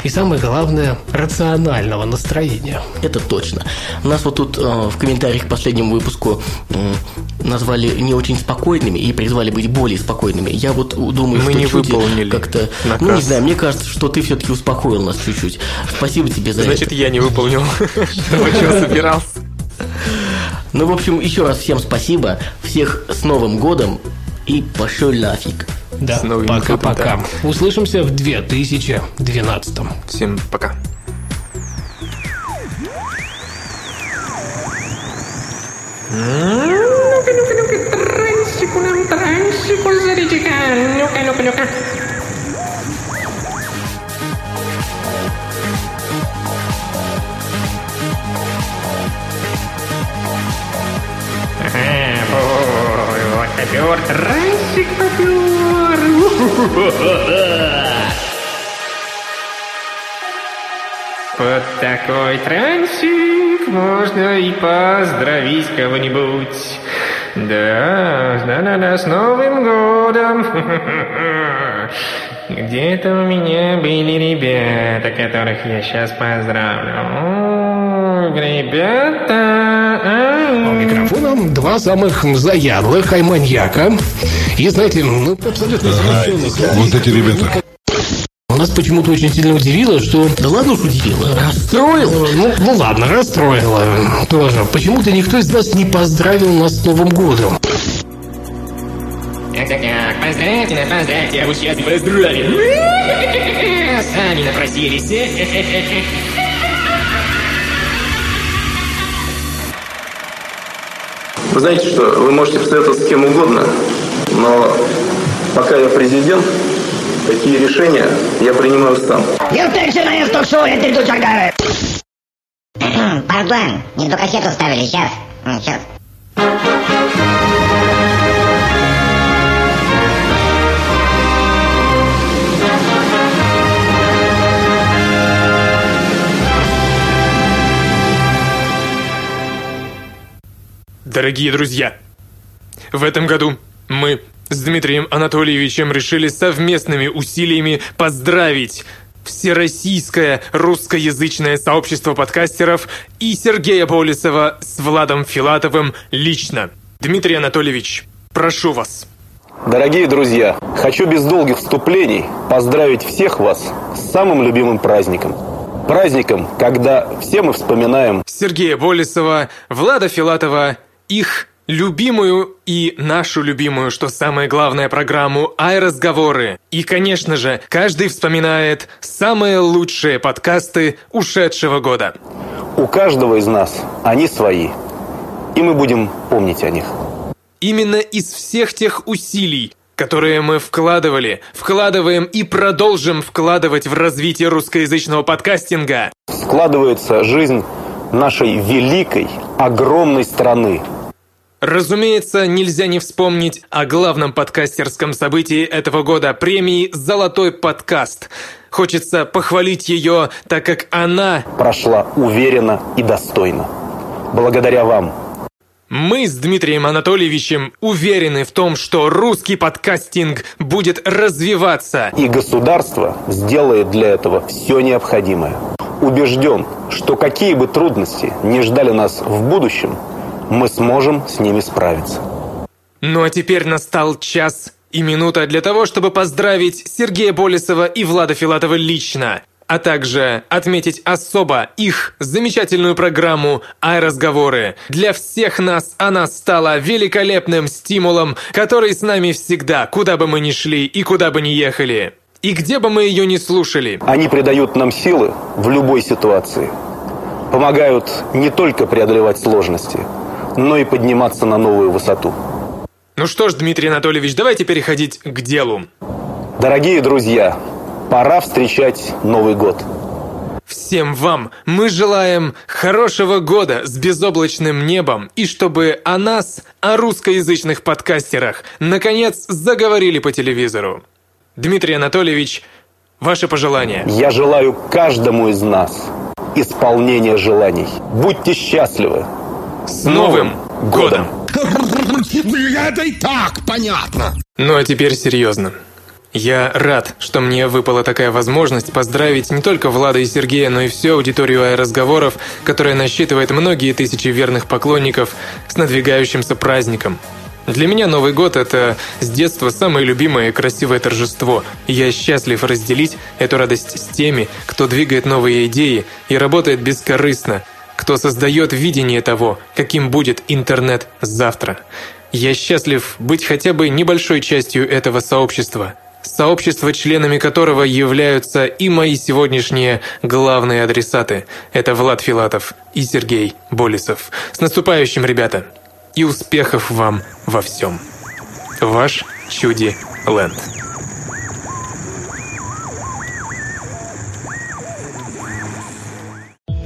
A: и, самое главное, рационального настроения.
B: Это точно. Нас вот тут э, в комментариях к последнему выпуску м, назвали не очень спокойными и призвали быть более спокойными. Я вот думаю,
C: Мы
B: что
C: не выполнили
B: как-то...
C: наказ.
B: Ну, не знаю, мне кажется, что ты все-таки успокоил нас чуть-чуть. Спасибо тебе за
C: Значит,
B: это.
C: я не выполнил чего собирался.
B: Ну, в общем, еще раз всем спасибо. Всех с Новым годом и пошел нафиг.
A: Да, пока-пока. Услышимся в 2012.
C: Всем пока.
D: Ну-ка, ну-ка, ну-ка, трансику нам, трансику зарядика. Ну-ка, ну-ка, ну-ка. Попер, трансик попер. Под такой трансик можно и поздравить кого-нибудь. Да, да-да-да, с Новым годом. Где-то у меня были ребята, которых я сейчас поздравлю. Ребята,
A: По
D: ай.
A: микрофонам два самых заядлых айманьяка. И, знаете, ну, абсолютно совершенно
E: Вот эти ребята.
A: Нас почему-то очень сильно удивило, что...
B: Да ладно уж удивило. Расстроил.
A: Ну, ну ладно, расстроило тоже. Почему-то никто из вас не поздравил нас с Новым годом.
D: Так-так-так, поздравьте нас, поздравьте, а вы сейчас поздравим. Сами напросились.
F: Вы знаете что, вы можете посоветоваться с кем угодно, но пока я президент, такие решения я принимаю сам.
G: Пардон, не ту кассету ставили, сейчас. Сейчас.
C: Дорогие друзья, в этом году мы с Дмитрием Анатольевичем решили совместными усилиями поздравить всероссийское русскоязычное сообщество подкастеров и Сергея Болесова с Владом Филатовым лично. Дмитрий Анатольевич, прошу вас.
F: Дорогие друзья, хочу без долгих вступлений поздравить всех вас с самым любимым праздником. Праздником, когда все мы вспоминаем
C: Сергея Болесова, Влада Филатова, их любимую и нашу любимую, что самое главное, программу «Ай-разговоры». И, конечно же, каждый вспоминает самые лучшие подкасты ушедшего года.
F: у каждого из нас они свои. И мы будем помнить о них.
C: Именно из всех тех усилий, которые мы вкладывали, вкладываем и продолжим вкладывать в развитие русскоязычного подкастинга,
F: Складывается жизнь нашей великой, огромной страны.
C: Разумеется, нельзя не вспомнить о главном подкастерском событии этого года – премии «Золотой подкаст». Хочется похвалить ее, так как она
F: Прошла уверенно и достойно. Благодаря вам,
C: Мы с Дмитрием Анатольевичем уверены в том, что русский подкастинг будет развиваться.
F: И государство сделает для этого все необходимое. Убежден, что какие бы трудности не ждали нас в будущем, мы сможем с ними справиться.
C: Ну а теперь настал час и минута для того, чтобы поздравить Сергея Болесова и Влада Филатова лично – а также отметить особо их замечательную программу «Ай-разговоры». Для всех нас она стала великолепным стимулом, который с нами всегда, куда бы мы ни шли и куда бы ни ехали. И где бы мы ее ни слушали.
F: Они придают нам силы в любой ситуации. Помогают не только преодолевать сложности, но и подниматься на новую высоту.
C: Ну что ж, Дмитрий Анатольевич, давайте переходить к делу.
F: Дорогие друзья, Пора встречать Новый год.
C: Всем вам мы желаем хорошего года с безоблачным небом и чтобы о нас, о русскоязычных подкастерах, наконец заговорили по телевизору. Дмитрий Анатольевич, ваши пожелания.
F: Я желаю каждому из нас исполнения желаний. Будьте счастливы.
C: С Новым годом!
A: Это и так понятно.
C: Ну а теперь серьезно. Я рад, что мне выпала такая возможность поздравить не только Влада и Сергея, но и всю аудиторию разговоров, которая насчитывает многие тысячи верных поклонников с надвигающимся праздником. Для меня Новый год – это с детства самое любимое и красивое торжество. я счастлив разделить эту радость с теми, кто двигает новые идеи и работает бескорыстно, кто создает видение того, каким будет интернет завтра. Я счастлив быть хотя бы небольшой частью этого сообщества – сообщество, членами которого являются и мои сегодняшние главные адресаты. Это Влад Филатов и Сергей Болесов. С наступающим, ребята! И успехов вам во всем. Ваш Чуди Ленд.